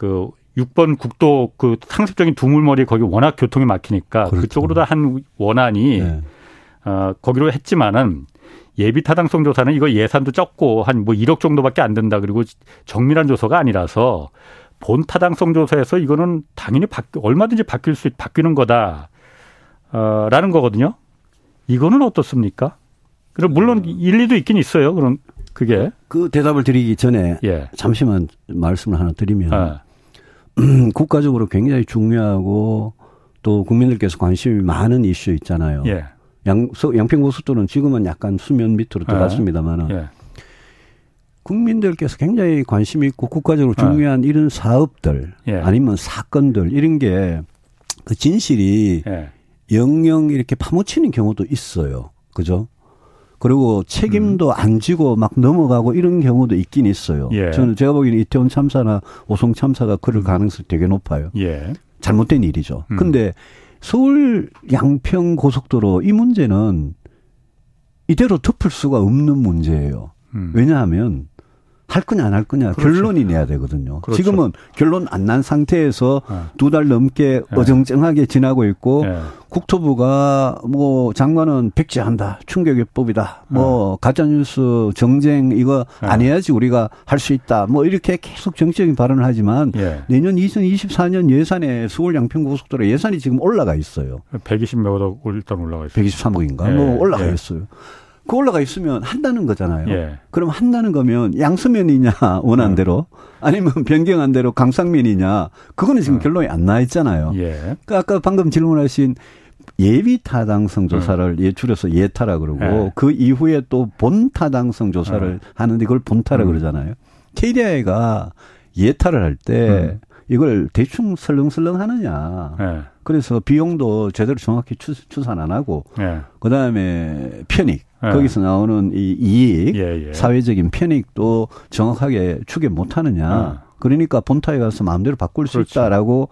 그 6번 국도 그 상습적인 두물머리 거기 워낙 교통이 막히니까 그렇죠. 그쪽으로 다 한 원안이 네. 어, 거기로 했지만은 예비 타당성 조사는 이거 예산도 적고 한 뭐 1억 정도밖에 안 된다. 그리고 정밀한 조사가 아니라서 본 타당성 조사에서 이거는 당연히 바뀌, 얼마든지 바뀔 수 바뀌는 거다. 어, 라는 거거든요. 이거는 어떻습니까? 그럼 물론 음. 일리도 있긴 있어요. 그럼 그게 그 대답을 드리기 전에 예. 잠시만 말씀을 하나 드리면 아. 국가적으로 굉장히 중요하고 또 국민들께서 관심이 많은 이슈 있잖아요. 예. 양, 양평고속도로는 지금은 약간 수면 밑으로 아. 들어갔습니다만은 예. 국민들께서 굉장히 관심 있고 국가적으로 아. 중요한 이런 사업들 예. 아니면 사건들 이런 게 그 진실이 예. 영영 이렇게 파묻히는 경우도 있어요. 그죠? 그리고 책임도 음. 안 지고 막 넘어가고 이런 경우도 있긴 있어요. 예. 저는 제가 보기에는 이태원 참사나 오송 참사가 그럴 음. 가능성이 되게 높아요. 예. 잘못된 일이죠. 음. 근데 서울 양평 고속도로 이 문제는 이대로 덮을 수가 없는 문제예요. 음. 왜냐하면 할 거냐 안 할 거냐 그렇죠. 결론이 내야 되거든요. 그렇죠. 지금은 결론 안 난 상태에서 네. 두달 넘게 네. 어정쩡하게 지나고 있고 네. 국토부가 뭐 장관은 백지한다 충격요법이다 뭐 가짜 뉴스 정쟁 이거 안 해야지 우리가 할 수 있다 뭐 이렇게 계속 정치적인 발언을 하지만 내년 2024년 예산에 서울 양평 고속도로 예산이 지금 올라가 있어요. 120몇 억 일단 올라가 있어요. 123억인가 뭐 올라가 있어요. 그 올라가 있으면 한다는 거잖아요. 예. 그럼 한다는 거면 양수면이냐 원한대로 음. 아니면 변경한 대로 강상면이냐 그거는 지금 음. 결론이 안 나 있잖아요. 예. 그러니까 아까 방금 질문하신 예비 타당성 조사를 음. 예출해서 예타라 그러고 예. 그 이후에 또 본 타당성 조사를 음. 하는데 그걸 본타라 음. 그러잖아요. KDI가 예타를 할때 음. 이걸 대충 설렁설렁 하느냐. 예. 그래서 비용도 제대로 정확히 추, 추산 안 하고 예. 그다음에 편익 예. 거기서 나오는 이 이익 예, 예. 사회적인 편익도 정확하게 추계 못 하느냐. 예. 그러니까 본타에 가서 마음대로 바꿀 수 그렇죠. 있다라고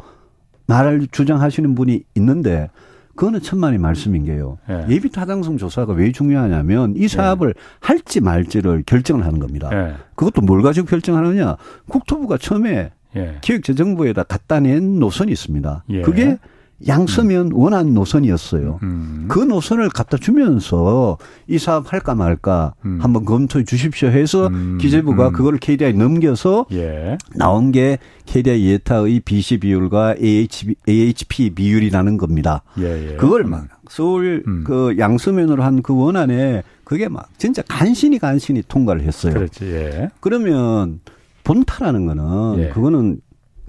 말을 주장하시는 분이 있는데 그거는 천만의 말씀인 게요. 예. 예비 타당성 조사가 왜 중요하냐면 이 사업을 예. 할지 말지를 결정을 하는 겁니다. 예. 그것도 뭘 가지고 결정하느냐? 국토부가 처음에 예. 기획재정부에다 갖다 낸 노선이 있습니다. 그게 양서면 원한 노선이었어요. 음. 그 노선을 갖다 주면서 이 사업 할까 말까 음. 한번 검토해 주십시오 해서 음. 기재부가 음. 그거를 KDI 넘겨서 예. 나온 게 KDI 예타의 BC 비율과 AHP, AHP 비율이라는 겁니다. 예, 예. 그걸 막 서울 음. 그 양서면으로 한 그 원안에 그게 막 진짜 간신히 간신히 통과를 했어요. 그렇지. 예. 그러면 본타라는 거는 예. 그거는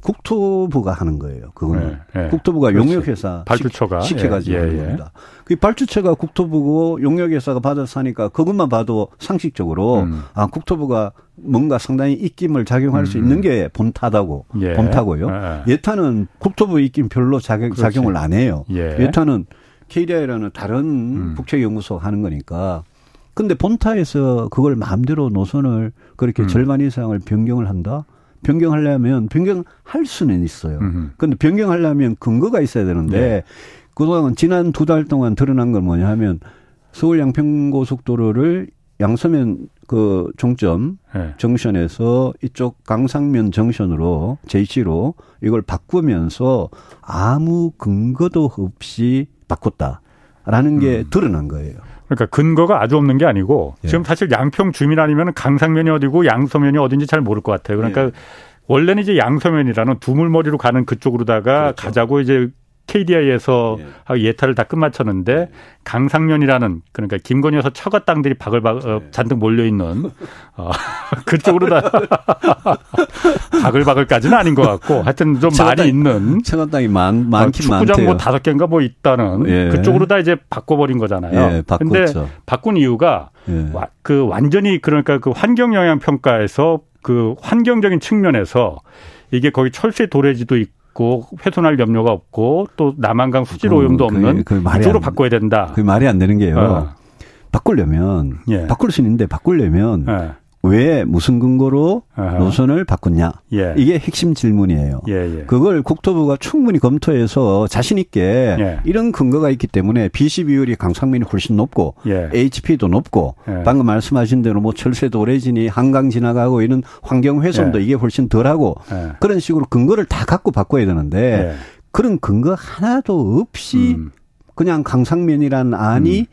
국토부가 하는 거예요. 그거는 네, 네. 국토부가 용역회사 발주처가 시켜가지고 예, 예, 하는 겁니다. 그 발주처가 국토부고 용역회사가 받아서 하니까 그것만 봐도 상식적으로 음. 아 국토부가 뭔가 상당히 입김을 작용할 음. 수 있는 게 본타다고 예. 본타고요. 예. 타는 국토부 입김 별로 작용, 작용을 안 해요. 예. 타는 KDI라는 다른 음. 국책연구소 하는 거니까. 근데 본타에서 그걸 마음대로 노선을 그렇게 음. 절반 이상을 변경을 한다? 변경하려면 변경할 수는 있어요. 그런데 변경하려면 근거가 있어야 되는데 네. 그동안 지난 두 달 동안 드러난 건 뭐냐 하면 서울 양평고속도로를 양서면 그 종점 네. 정션에서 이쪽 강상면 정션으로 JC로 이걸 바꾸면서 아무 근거도 없이 바꿨다 라는 게 음. 드러난 거예요. 그러니까 근거가 아주 없는 게 아니고 예. 지금 사실 양평 주민 아니면 강상면이 어디고 양서면이 어딘지 잘 모를 것 같아요. 그러니까 예. 원래는 이제 양서면이라는 두물머리로 가는 그쪽으로다가 그렇죠. 가자고 이제 KDI에서 예. 예타를 다 끝마쳤는데 예. 강상면이라는 그러니까 김건희 여사 처가 땅들이 바글바글 어, 예. 잔뜩 몰려 있는 어, 그쪽으로 다 바글바글까지는 아닌 것 같고 하여튼 좀 많이 있는 처가 땅이 많 많긴 어, 축구장 뭐 다섯 개인가 뭐 있다는 예. 그쪽으로 다 이제 바꿔버린 거잖아요. 예, 근데 바꾼 이유가 예. 그 완전히 그러니까 그 환경 영향 평가에서 그 환경적인 측면에서 이게 거기 철새 도래지도 있고 있고 훼손할 염려가 없고 또 남한강 수질 오염도 그, 없는 그, 그 쪽으로 바꿔야 된다. 그 말이 안 되는 게요. 어. 바꾸려면 예. 바꿀 수 있는데 바꾸려면 예. 왜 무슨 근거로 아하. 노선을 바꿨냐? 예. 이게 핵심 질문이에요. 예예. 예. 그걸 국토부가 충분히 검토해서 자신 있게 예. 이런 근거가 있기 때문에 BC 비율이 강상면이 훨씬 높고 예. HP도 높고 예. 방금 말씀하신 대로 뭐 철새도 오래지니 한강 지나가고 이런 환경 훼손도 예. 이게 훨씬 덜하고 그런 식으로 근거를 다 갖고 바꿔야 되는데 그런 근거 하나도 없이 음. 그냥 강상면이란 안이 음.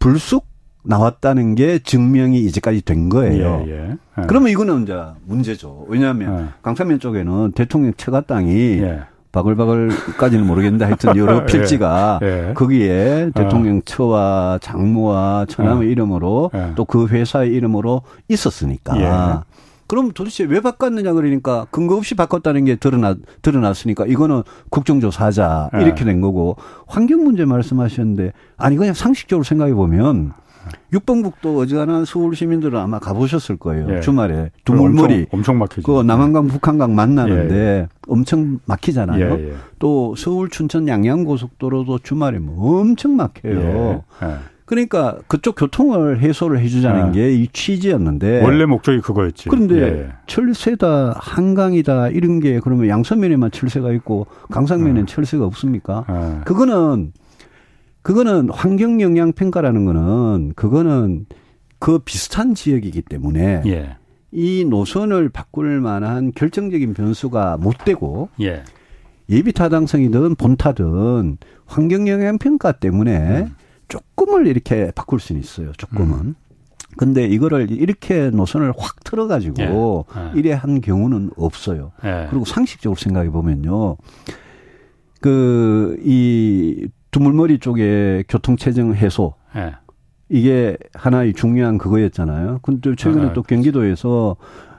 불쑥 나왔다는 게 증명이 이제까지 된 거예요. 예, 예. 예. 그러면 이거는 이제 문제죠. 왜냐하면 예. 강산면 쪽에는 대통령 처가 땅이 예. 바글바글까지는 모르겠는데 하여튼 여러 예. 필지가 거기에 대통령 처와 장모와 처남의 이름으로 또 그 회사의 이름으로 있었으니까. 그럼 도대체 왜 바꿨느냐 그러니까 근거 없이 바꿨다는 게 드러났, 드러났으니까 이거는 국정조사하자 이렇게 된 거고 환경 문제 말씀하셨는데 아니 그냥 상식적으로 생각해 보면 육봉국도 어지간한 서울 시민들은 아마 가보셨을 거예요. 예. 주말에 두물머리 엄청, 엄청 막히죠. 그 남한강 북한강 만나는데 예. 예. 엄청 막히잖아요. 예, 예. 또 서울 춘천 양양 고속도로도 주말에 뭐 엄청 막혀요. 예. 그러니까 그쪽 교통을 해소를 해주자는 게 이 취지였는데 원래 목적이 그거였지. 그런데 철새다 한강이다 이런 게 그러면 양서면에만 철새가 있고 강상면에는 철새가 없습니까? 그거는 그거는 환경 영향 평가라는 거는 그거는 그 비슷한 지역이기 때문에 예. 이 노선을 바꿀 만한 결정적인 변수가 못 되고 예. 예비 타당성이든 본타든 환경 영향 평가 때문에 음. 조금을 이렇게 바꿀 수는 있어요. 조금은. 음. 근데 이거를 이렇게 노선을 확 틀어가지고 예. 예. 이래 한 경우는 없어요. 예. 그리고 상식적으로 생각해 보면요. 그, 이 두물머리 쪽에 교통체증 해소. 네. 이게 하나의 중요한 그거였잖아요. 근데 최근에 아, 또 경기도에서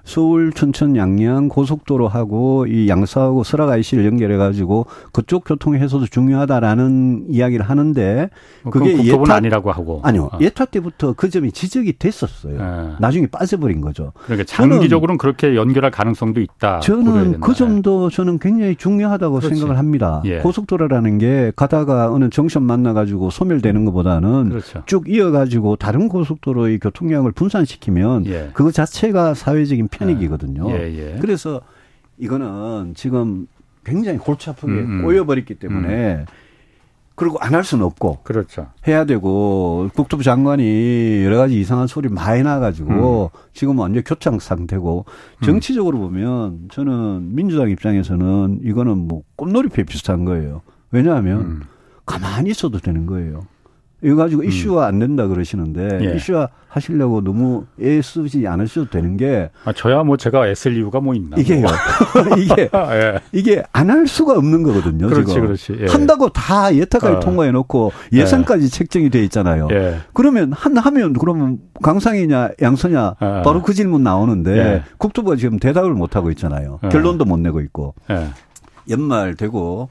서울 춘천 양양 고속도로하고 이 양사하고 설악 IC를 연결해 가지고 그쪽 교통 해소도 중요하다라는 이야기를 하는데 뭐 그게 예타 아니라고 하고 아니요 어. 예타 때부터 그 점이 지적이 됐었어요. 네. 나중에 빠져버린 거죠. 그러니까 장기적으로는 그렇게 연결할 가능성도 있다. 저는 그 점도 저는 굉장히 중요하다고 그렇지. 생각을 합니다. 예. 고속도로라는 게 가다가 어느 정션 만나 가지고 소멸되는 것보다는 그렇죠. 쭉 이어 가지고 다른 고속도로의 교통량을 분산시키면 예. 그거 자체가 사회적인 편익이거든요. 예, 예. 그래서 이거는 지금 굉장히 골치 아프게 음, 음. 꼬여버렸기 때문에 음. 그리고 안 할 수는 없고. 그렇죠. 해야 되고 국토부 장관이 여러 가지 이상한 소리 많이 나가지고 음. 지금 완전 교착 상태고 음. 정치적으로 보면 저는 민주당 입장에서는 이거는 뭐 꽃놀이패 비슷한 거예요. 왜냐하면 음. 가만히 있어도 되는 거예요. 이거 가지고 음. 이슈화 안 된다 그러시는데 예. 이슈화 하시려고 너무 애쓰지 않으셔도 되는 게 아, 저야 뭐 제가 애쓸 이유가 뭐 있나 이게요 이게 예. 이게 안 할 수가 없는 거거든요 그렇지 지금 그렇지 예. 한다고 다 예타까지 어. 통과해 놓고 예. 예산까지 책정이 돼 있잖아요 예. 그러면 한 하면 그러면 강상이냐 양서냐 어. 바로 그 질문 나오는데 예. 국토부가 지금 대답을 못 하고 있잖아요 결론도 못 내고 있고 연말 되고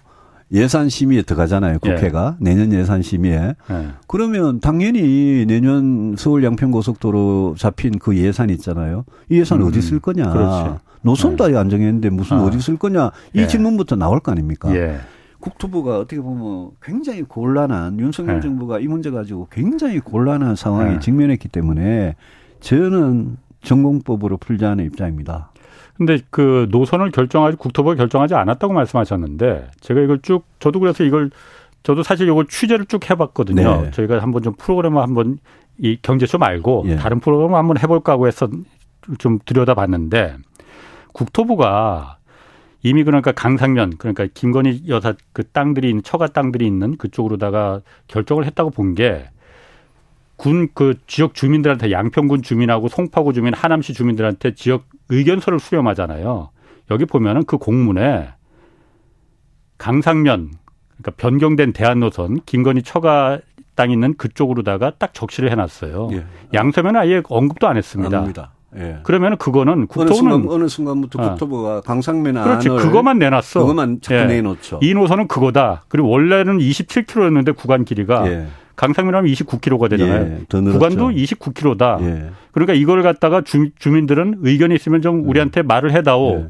예산 심의에 들어가잖아요. 예. 국회가 예. 내년 예산 심의에. 예. 그러면 당연히 내년 서울 양평 고속도로 잡힌 그 예산 있잖아요. 이 예산 음. 어디 쓸 거냐. 그렇지. 노선도 예. 안 정했는데 무슨 아. 어디 쓸 거냐. 이 예. 질문부터 나올 거 아닙니까? 예. 국토부가 어떻게 보면 굉장히 곤란한 윤석열 정부가 이 문제 가지고 굉장히 곤란한 상황에 직면했기 때문에 저는 전공법으로 풀자는 입장입니다. 근데 그 노선을 결정하지 국토부가 결정하지 않았다고 말씀하셨는데 제가 이걸 쭉 저도 그래서 이걸 저도 사실 이걸 취재를 쭉 해봤거든요. 네. 저희가 한번 좀 프로그램을 한번 이 경제 좀 알고 예. 다른 프로그램을 한번 해볼까 하고 해서 좀 들여다봤는데 국토부가 이미 그러니까 강상면 그러니까 김건희 여사 그 땅들이 있는 처가 땅들이 있는 그쪽으로다가 결정을 했다고 본 게 군 그 지역 주민들한테 양평군 주민하고 송파구 주민 하남시 주민들한테 지역 의견서를 수렴하잖아요. 여기 보면은 그 공문에 강상면 그러니까 변경된 대안 노선 김건희 처가 땅 있는 그쪽으로다가 딱 적시를 해놨어요. 예. 양서면은 아예 언급도 안 했습니다. 안 예. 그러면 그거는 국토부는 어느, 순간, 어느 순간부터 어. 국토부가 강상면 그렇지 그거만 내놨어. 그것만 자꾸 예. 내놓죠. 이 노선은 그거다. 그리고 원래는 27km였는데 구간 길이가 예. 강상면 하면 29km가 되잖아요. 예. 구간도 29km다. 예. 그러니까 이걸 갖다가 주, 주민들은 의견이 있으면 좀 음. 우리한테 말을 해다오. 예.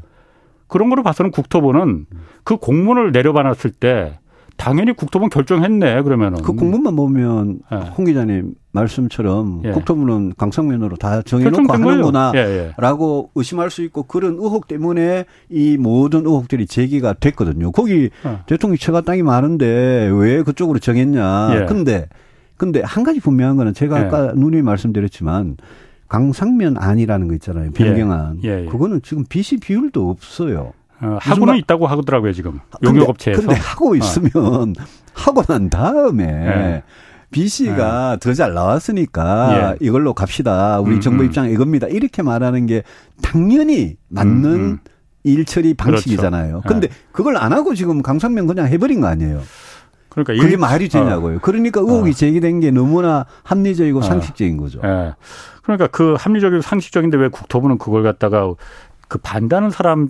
그런 거로 봐서는 국토부는 그 공문을 내려받았을 때 당연히 국토부는 결정했네 그러면은 그 공문만 보면 예. 홍 기자님 말씀처럼 예. 국토부는 강성면으로 다 정해놓고 하는구나라고 예, 예. 의심할 수 있고 그런 의혹 때문에 이 모든 의혹들이 제기가 됐거든요. 거기 어. 대통령 처가 땅이 많은데 왜 그쪽으로 정했냐. 예. 근데 근데 한 가지 분명한 거는 제가 예. 아까 누님이 말씀드렸지만 강상면 안이라는 거 있잖아요. 변경안. 그거는 지금 빚이 비율도 없어요. 어, 하고는 있다고 하더라고요 지금 용역업체에서. 근데, 근데 하고 어. 있으면 어. 하고 난 다음에 네. B 씨가 네. 더잘 나왔으니까 예. 이걸로 갑시다. 우리 음, 정부 음. 입장 이겁니다. 이렇게 말하는 게 당연히 맞는 음, 음. 일 처리 방식이잖아요. 그렇죠. 근데 네. 그걸 안 하고 지금 강상면 그냥 해버린 거 아니에요. 그러니까 그게 일, 말이 되냐고요. 어. 그러니까 의혹이 어. 제기된 게 너무나 합리적이고 어. 상식적인 거죠. 예. 그러니까 그 합리적이고 상식적인데 왜 국토부는 그걸 갖다가 그 반대하는 사람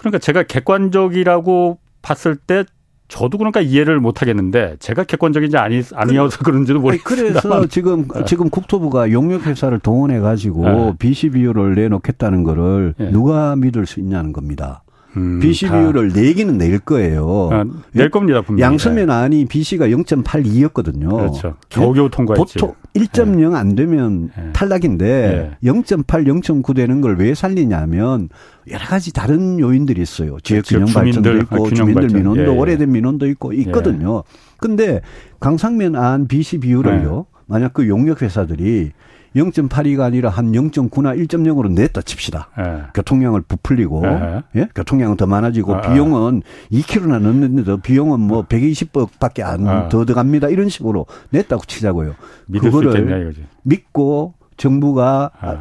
그러니까 제가 객관적이라고 봤을 때 저도 그러니까 이해를 못 하겠는데 제가 객관적인지 아니 아니어서 그, 그런지도 모르겠습니다. 그래서 지금 네. 지금 국토부가 용역 회사를 동원해 가지고 네. 비시 비율을 내놓겠다는 거를 네. 누가 믿을 수 있냐는 겁니다. 음, BC 비율을 내기는 낼 거예요. 아, 낼 겁니다, 분명히. 양서면 안이 BC가 0.82였거든요. 그렇죠. 겨우겨우 통과했지. 보통 1.0 안 되면 네. 탈락인데 네. 0.8, 0.9 되는 걸 왜 살리냐면 여러 가지 다른 요인들이 있어요. 지역 균형 발전도 있고 아, 주민들 발전. 민원도 예, 예. 오래된 민원도 있고 있거든요. 예. 근데 강상면 안 BC 비율을요. 네. 만약 그 용역 회사들이 0.82가 아니라 한 0.9나 1.0으로 냈다 칩시다. 네. 교통량을 부풀리고 네. 예? 교통량은 더 많아지고 아, 비용은 2km나 넘는데도 비용은 뭐 120억밖에 안더 아. 들어갑니다. 이런 식으로 냈다고 치자고요. 그거를 믿고 정부가 아.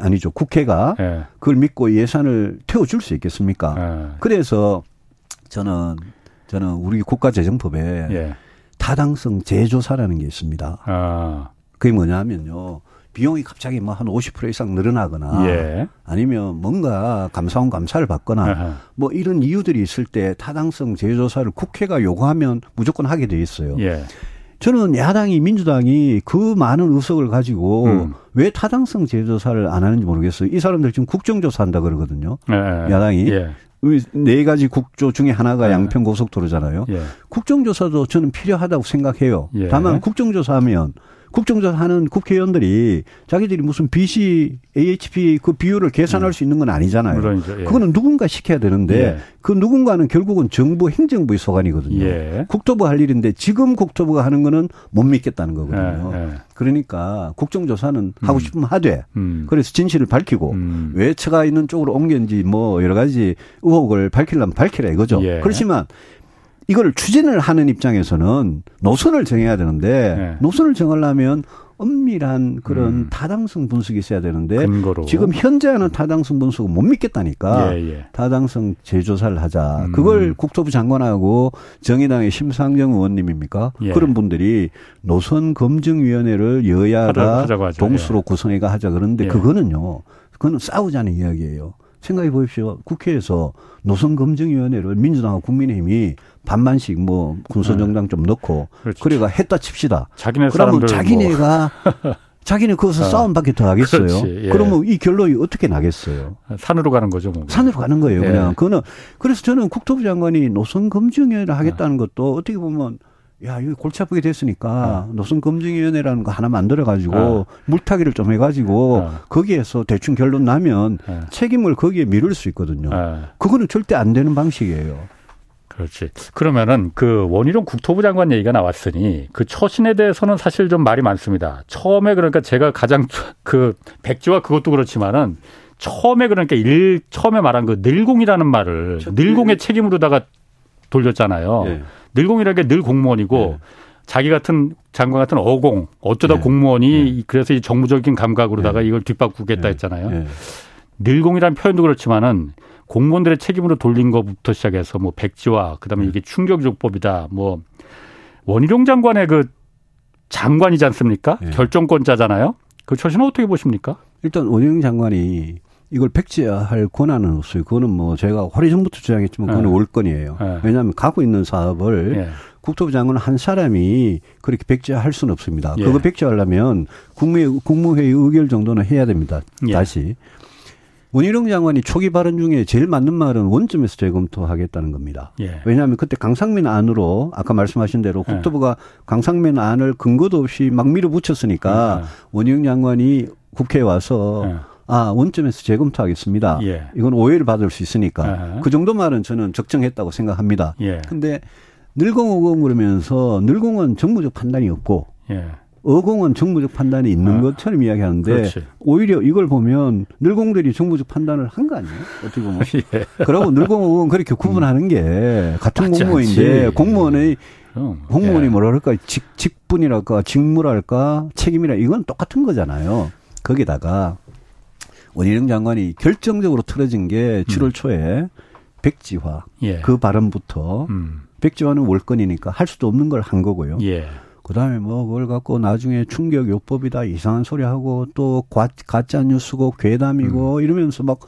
아니죠 국회가 네. 그걸 믿고 예산을 태워줄 수 있겠습니까? 그래서 저는 저는 우리 국가재정법에 예. 타당성 재조사라는 게 있습니다. 아. 그게 뭐냐면요. 비용이 갑자기 뭐 한 50% 이상 늘어나거나 예. 아니면 뭔가 감사원 감사를 받거나 아하. 뭐 이런 이유들이 있을 때 타당성 재조사를 국회가 요구하면 무조건 하게 돼 있어요. 예. 저는 야당이 민주당이 그 많은 의석을 가지고 음. 왜 타당성 재조사를 안 하는지 모르겠어요. 이 사람들 지금 국정조사 한다 그러거든요. 예. 야당이. 예. 네 가지 국조 중에 하나가 예. 양평 고속도로잖아요. 예. 국정조사도 저는 필요하다고 생각해요. 예. 다만 국정조사하면 국정조사 하는 국회의원들이 자기들이 무슨 BC, AHP 그 비율을 계산할 음. 수 있는 건 아니잖아요. 물론이죠. 예. 그거는 누군가 시켜야 되는데 예. 그 누군가는 결국은 정부 행정부의 소관이거든요. 예. 국토부 할 일인데 지금 국토부가 하는 거는 못 믿겠다는 거거든요. 예, 예. 그러니까 국정조사는 음. 하고 싶으면 하되 음. 그래서 진실을 밝히고 음. 왜 처가 있는 쪽으로 옮겼는지 뭐 여러 가지 의혹을 밝히려면 밝히라 이거죠. 예. 그렇지만 이걸 추진을 하는 입장에서는 노선을 정해야 되는데 네. 노선을 정하려면 엄밀한 그런 음. 타당성 분석이 있어야 되는데 근거로. 지금 현재 하는 타당성 분석은 못 믿겠다니까 예, 예. 타당성 재조사를 하자. 음. 그걸 국토부 장관하고 정의당의 심상정 의원님입니까? 예. 그런 분들이 노선 검증위원회를 여야가 동수로 예. 구성해가 하자 그런데 예. 그거는요. 그거는 싸우자는 이야기예요. 생각해 보십시오. 국회에서 노선검증위원회를 민주당과 국민의힘이 반만씩 뭐 군소정당 좀 넣고 그렇지. 그래가 했다 칩시다. 자기네 그러면 자기네가 뭐. 자기는 거기서 어. 싸움밖에 더 하겠어요. 예. 그러면 이 결론이 어떻게 나겠어요? 산으로 가는 거죠. 뭐. 산으로 가는 거예요. 예. 그냥 그거는 그래서 저는 국토부 장관이 노선 검증위원회를 하겠다는 것도 어떻게 보면 야, 이거 골치 아프게 됐으니까 어. 노선검증위원회라는 거 하나 만들어가지고 어. 물타기를 좀 해가지고 어. 거기에서 대충 결론 나면 어. 책임을 거기에 미룰 수 있거든요. 어. 그거는 절대 안 되는 방식이에요. 그렇지. 그러면은 그 원희룡 국토부 장관 얘기가 나왔으니 그 처신에 대해서는 사실 좀 말이 많습니다. 처음에 그러니까 제가 가장 그 백지와 그것도 그렇지만은 처음에 그러니까 일 처음에 말한 그 늘공이라는 말을 늘공의 책임으로다가 돌렸잖아요. 네. 늘공이라는 게 늘 공무원이고 네. 자기 같은 장관 같은 어공 어쩌다 네. 공무원이 네. 그래서 이 정무적인 감각으로다가 네. 이걸 뒷바꾸겠다 네. 했잖아요. 늘공이라는 표현도 그렇지만은 공무원들의 책임으로 돌린 것부터 시작해서 뭐 백지화 그다음에 이게 충격요법이다 뭐 원희룡 장관의 그 장관이지 않습니까? 결정권자잖아요. 그 처신은 어떻게 보십니까? 일단 원희룡 장관이 이걸 백지화할 권한은 없어요. 그거는 뭐 제가 오래전부터 주장했지만 그건 네. 월권이에요. 네. 왜냐하면 갖고 있는 사업을 네. 국토부 장관 한 사람이 그렇게 백지화할 수는 없습니다. 예. 그거 백지화하려면 국무회, 국무회의 의결 정도는 해야 됩니다. 예. 다시. 원희룡 장관이 초기 발언 중에 제일 맞는 말은 원점에서 재검토하겠다는 겁니다. 예. 왜냐하면 그때 강상민 안으로 아까 말씀하신 대로 예. 국토부가 강상민 안을 근거도 없이 막 밀어붙였으니까 예. 원희룡 장관이 국회에 와서 예. 아 원점에서 재검토하겠습니다. 예. 이건 오해를 받을 수 있으니까 그 정도 말은 저는 적정했다고 생각합니다. 예. 근데 늘공어공 그러면서 늘공은 정무적 판단이 없고 예. 어공은 정무적 판단이 있는 아, 것처럼 이야기하는데 그렇지. 오히려 이걸 보면 늘공들이 정무적 판단을 한 거 아니에요? 어떻게 보면. 예. 그러고 늘공 어공은 그렇게 구분하는 게 같은 공무원인데 않지. 공무원의 음. 공무원이 예. 뭐라 그럴까 직, 직분이랄까 직무랄까 책임이라 이건 똑같은 거잖아요. 거기다가 원희룡 장관이 결정적으로 틀어진 게 7월 음. 초에 백지화 예. 그 발언부터 음. 백지화는 월권이니까 할 수도 없는 걸 한 거고요. 예. 그다음에 뭐 그걸 갖고 나중에 충격 요법이다 이상한 소리 하고 또 과, 가짜 뉴스고 괴담이고 음. 이러면서 막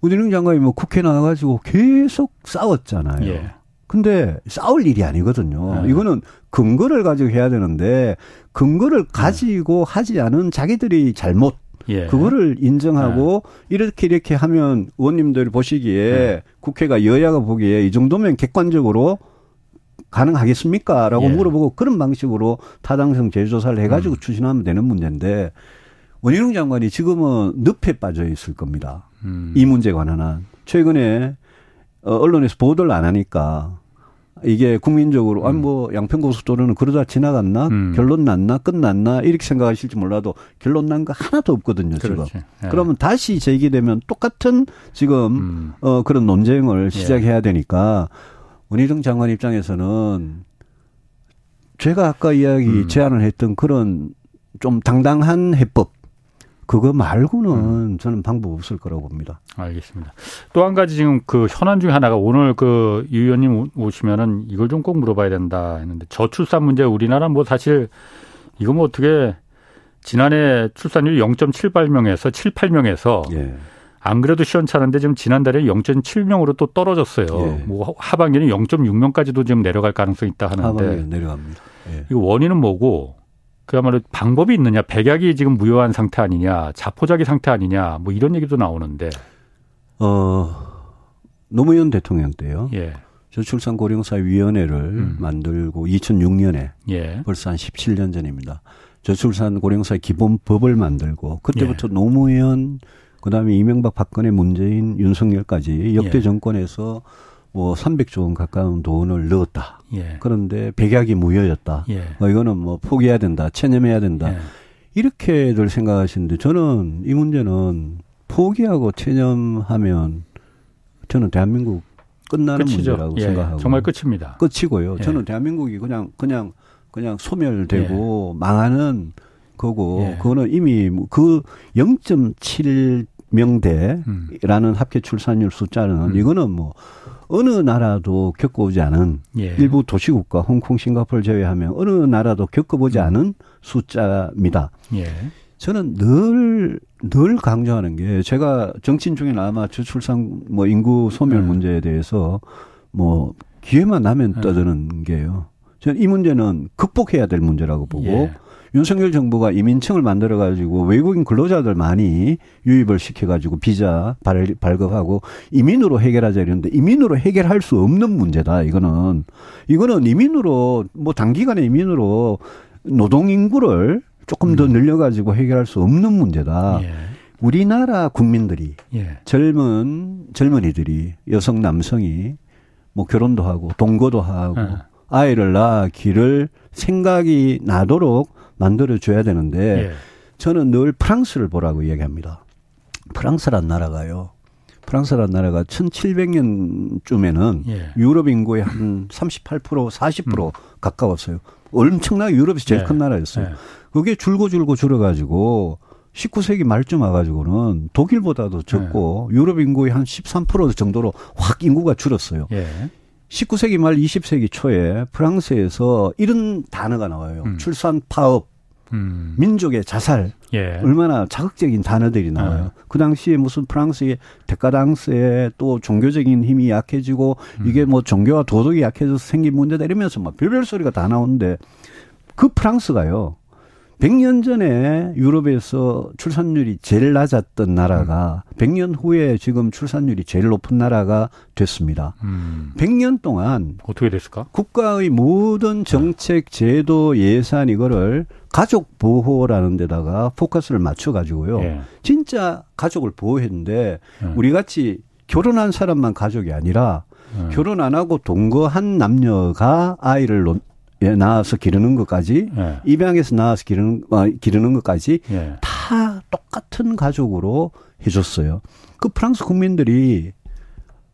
원희룡 장관이 뭐 국회 나와가지고 계속 싸웠잖아요. 예. 근데 싸울 일이 아니거든요. 네. 이거는 근거를 가지고 해야 되는데 근거를 가지고 네. 하지 않은 자기들이 잘못 예. 그거를 인정하고 네. 이렇게 이렇게 하면 의원님들 보시기에 네. 국회가 여야가 보기에 이 정도면 객관적으로 가능하겠습니까? 라고 예. 물어보고 그런 방식으로 타당성 재조사를 해가지고 음. 추진하면 되는 문제인데 원희룡 장관이 지금은 늪에 빠져 있을 겁니다. 음. 이 문제에 관한 최근에 어, 언론에서 보도를 안 하니까 이게 국민적으로 음. 아니 뭐 양평고속도로는 그러다 지나갔나 음. 결론 났나 끝났나 이렇게 생각하실지 몰라도 결론 난 거 하나도 없거든요 지금. 예. 그러면 다시 제기되면 똑같은 지금 음. 어 그런 논쟁을 예. 시작해야 되니까 원희룡 장관 입장에서는 제가 아까 이야기 음. 제안을 했던 그런 좀 당당한 해법 그거 말고는 음. 저는 방법 없을 거라고 봅니다. 알겠습니다. 또 한 가지 지금 그 현안 중에 하나가 오늘 그 유 의원님 오시면은 이걸 좀 꼭 물어봐야 된다 했는데 저출산 문제 우리나라 뭐 사실 이거 뭐 어떻게 지난해 출산율 0.78명에서 7, 8명에서 예. 안 그래도 시원찮은데 지금 지난달에 0.7명으로 또 떨어졌어요. 예. 뭐 하반기는 0.6명까지도 지금 내려갈 가능성이 있다 하는데 내려갑니다. 예. 이거 원인은 뭐고 그야말로 방법이 있느냐, 백약이 지금 무효한 상태 아니냐, 자포자기 상태 아니냐, 뭐 이런 얘기도 나오는데. 어, 노무현 대통령 때요. 예. 저출산 고령사위원회를 음. 만들고 2006년에 예. 벌써 한 17년 전입니다. 저출산 고령사 기본법을 만들고 그때부터 예. 노무현 그다음에 이명박 박근혜 문재인 윤석열까지 역대 예. 정권에서 뭐 300조 원 가까운 돈을 넣었다. 예. 그런데 백약이 무효였다. 예. 뭐 이거는 뭐 포기해야 된다. 체념해야 된다. 예. 이렇게들 생각하시는데 저는 이 문제는 포기하고 체념하면 저는 대한민국 끝나는 끝이죠. 문제라고 예. 생각하고 정말 끝입니다. 끝이고요. 예. 저는 대한민국이 그냥 그냥 그냥 소멸되고 예. 망하는 거고 그거는 이미 그 0.7 명대라는 음. 합계 출산율 숫자는 음. 이거는 뭐 어느 나라도 겪어오지 않은 예. 일부 도시국가 홍콩 싱가포르 제외하면 어느 나라도 겪어보지 음. 않은 숫자입니다. 예. 저는 늘, 늘 강조하는 게 제가 정치인 중에 아마 저출산 뭐 인구 소멸 네. 문제에 대해서 뭐 기회만 나면 네. 떠드는 게요. 저는 이 문제는 극복해야 될 문제라고 보고 예. 윤석열 정부가 이민청을 만들어 가지고 외국인 근로자들 많이 유입을 시켜 가지고 비자 발, 발급하고 이민으로 해결하자 이러는데 이민으로 해결할 수 없는 문제다. 이거는 이거는 이민으로 뭐 단기간에 이민으로 노동 인구를 조금 더 음. 늘려 가지고 해결할 수 없는 문제다. 예. 우리나라 국민들이 예. 젊은 젊은이들이 여성 남성이 뭐 결혼도 하고 동거도 하고 네. 아이를 낳기를 생각이 나도록 만들어 줘야 되는데 예. 저는 늘 프랑스를 보라고 얘기합니다. 프랑스란 나라가요. 프랑스란 나라가 1700년쯤에는 예. 유럽 인구의 한 38%, 40% 음. 가까웠어요. 엄청나게 유럽에서 제일 예. 큰 나라였어요. 예. 그게 줄고 줄고 줄어가지고 19세기 말쯤 와가지고는 독일보다도 적고 예. 유럽 인구의 한 13% 정도로 확 인구가 줄었어요. 19세기 예. 말 20세기 초에 프랑스에서 이런 단어가 나와요. 음. 출산 파업, 음. 민족의 자살 예. 얼마나 자극적인 단어들이 나와요. 어. 그 당시에 무슨 프랑스의 데카당스에 또 종교적인 힘이 약해지고 음. 이게 뭐 종교와 도덕이 약해져서 생긴 문제다 이러면서 막 별별 소리가 다 나오는데 그 프랑스가요. 100년 전에 유럽에서 출산율이 제일 낮았던 나라가 음. 100년 후에 지금 출산율이 제일 높은 나라가 됐습니다. 음. 100년 동안 어떻게 됐을까? 국가의 모든 정책, 제도, 예산 이거를 가족 보호라는 데다가 포커스를 맞춰 가지고요. 예. 진짜 가족을 보호했는데 음. 우리 같이 결혼한 사람만 가족이 아니라 음. 결혼 안 하고 동거한 남녀가 아이를 예, 낳아서 기르는 것까지 예. 입양해서 낳아서 기르는 어, 기르는 것까지 예. 다 똑같은 가족으로 해줬어요. 그 프랑스 국민들이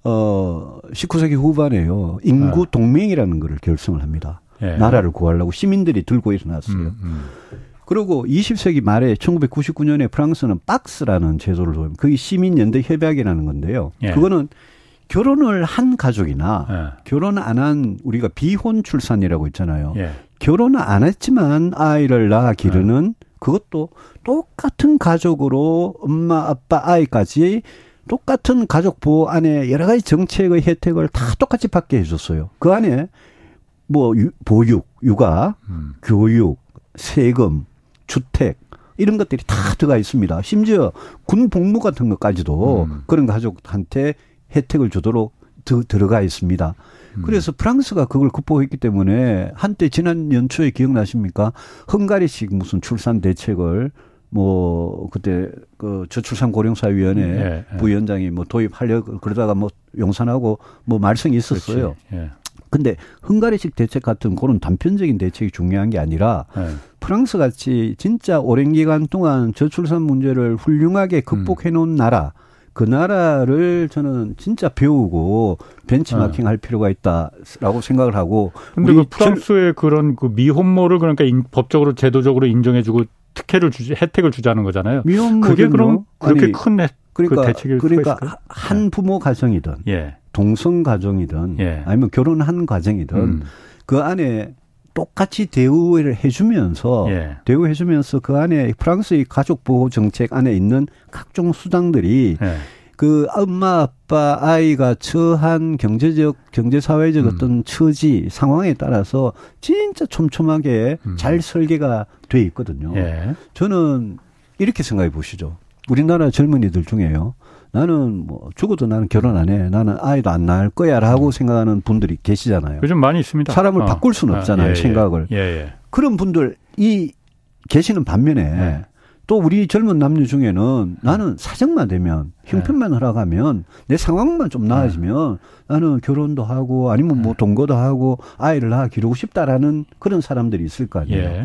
어 19세기 후반에요 인구 예. 동맹이라는 것을 결성을 합니다. 예. 나라를 구하려고 시민들이 들고 일어났어요. 음, 음. 그리고 20세기 말에 1999년에 프랑스는 박스라는 제도를 도입. 그게 시민연대 협약이라는 건데요. 예. 그거는 결혼을 한 가족이나 예. 결혼 안 한 우리가 비혼 출산이라고 있잖아요. 예. 결혼을 안 했지만 아이를 낳아 기르는 예. 그것도 똑같은 가족으로 엄마, 아빠, 아이까지 똑같은 가족 보호 안에 여러 가지 정책의 혜택을 다 똑같이 받게 해줬어요. 그 안에 뭐 유, 보육, 육아, 음. 교육, 세금, 주택 이런 것들이 다 들어가 있습니다. 심지어 군 복무 같은 것까지도 음. 그런 가족한테 혜택을 주도록 드, 들어가 있습니다. 음. 그래서 프랑스가 그걸 극복했기 때문에 한때 지난 연초에 기억나십니까? 헝가리식 무슨 출산 대책을 뭐 그때 그 저출산 고령사위원회 예, 예. 부위원장이 뭐 도입하려고 그러다가 뭐 용산하고 뭐 말썽이 있었어요. 예. 근데 헝가리식 대책 같은 그런 단편적인 대책이 중요한 게 아니라 네. 프랑스 같이 진짜 오랜 기간 동안 저출산 문제를 훌륭하게 극복해 놓은 음. 나라 그 나라를 저는 진짜 배우고 벤치마킹 네. 할 필요가 있다라고 생각을 하고. 근데 그 프랑스의 그런 그 미혼모를 그러니까 인, 법적으로 제도적으로 인정해주고 특혜를 주지 혜택을 주자는 거잖아요. 미혼모 그게 그럼 그렇게 아니, 큰그 그러니까, 그 대책일 그러니까 한 네. 부모 가정이든 예. 동성 가정이든 예. 아니면 결혼한 가정이든 음. 그 안에 똑같이 대우를 해주면서 예. 대우해주면서 그 안에 프랑스의 가족 보호 정책 안에 있는 각종 수당들이 예. 그 엄마 아빠 아이가 처한 경제적 경제 사회적 음. 어떤 처지 상황에 따라서 진짜 촘촘하게 음. 잘 설계가 돼 있거든요. 예. 저는 이렇게 생각해 보시죠. 우리나라 젊은이들 중에요. 나는 뭐 죽어도 나는 결혼 안 해. 나는 아이도 안 낳을 거야라고 음. 생각하는 분들이 계시잖아요. 요즘 많이 있습니다. 사람을 어. 바꿀 수는 아, 없잖아요. 아, 예, 생각을. 예, 예. 그런 분들 이 계시는 반면에 예. 또 우리 젊은 남녀 중에는 나는 사정만 되면 형편만 허락하면 내 상황만 좀 나아지면 나는 결혼도 하고 아니면 뭐 동거도 하고 아이를 낳아 기르고 싶다라는 그런 사람들이 있을 거 아니에요. 예.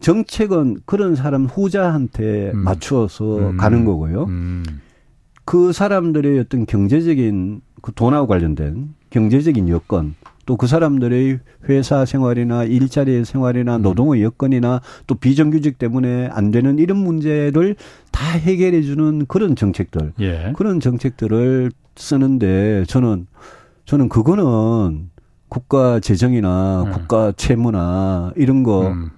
정책은 그런 사람 후자한테 음. 맞추어서 음. 가는 거고요. 음. 그 사람들의 어떤 경제적인 그 돈하고 관련된 경제적인 여건 또 그 사람들의 회사 생활이나 일자리 생활이나 음. 노동의 여건이나 또 비정규직 때문에 안 되는 이런 문제를 다 해결해 주는 그런 정책들 예. 그런 정책들을 쓰는데 저는 저는 그거는 국가 재정이나 음. 국가 채무나 이런 거 음.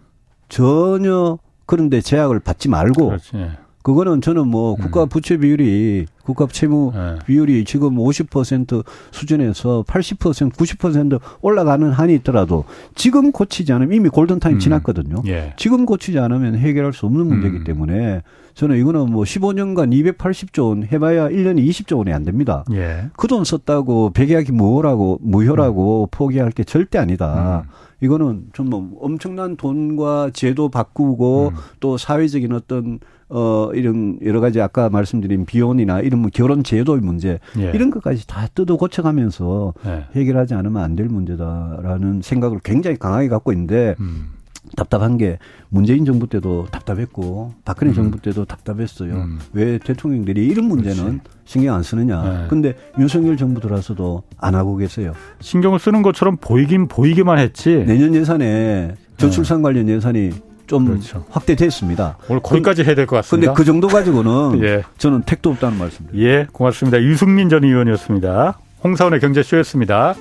전혀 그런데 제약을 받지 말고 그렇지. 그거는 저는 뭐 음. 국가 부채 비율이 국가 채무 네. 비율이 지금 50% 수준에서 80% 90% 올라가는 한이 있더라도 지금 고치지 않으면 이미 골든타임 음. 지났거든요. 예. 지금 고치지 않으면 해결할 수 없는 문제이기 음. 때문에 저는 이거는 뭐 15년간 280조 원 해봐야 1년에 20조 원이 안 됩니다. 예. 그돈 썼다고 백약이 무효라고 무효라고 음. 포기할 게 절대 아니다. 음. 이거는 정말 엄청난 돈과 제도 바꾸고 음. 또 사회적인 어떤 어 이런 여러 가지 아까 말씀드린 비혼이나 이런 뭐 결혼 제도의 문제 예. 이런 것까지 다 뜯어 고쳐가면서 예. 해결하지 않으면 안 될 문제다라는 생각을 굉장히 강하게 갖고 있는데 음. 답답한 게 문재인 정부 때도 답답했고 박근혜 음. 정부 때도 답답했어요. 음. 왜 대통령들이 이런 문제는 그렇지. 신경 안 쓰느냐. 네. 근데 윤석열 정부 들어서도 안 하고 계세요. 신경을 쓰는 것처럼 보이긴 보이기만 했지. 내년 예산에 저출산 네. 관련 예산이 좀 그렇죠. 확대됐습니다. 오늘 거기까지 해야 될 것 같습니다. 근데 그 정도 가지고는 예. 저는 택도 없다는 말씀입니다. 예, 고맙습니다. 유승민 전 의원이었습니다. 홍사원의 경제쇼였습니다.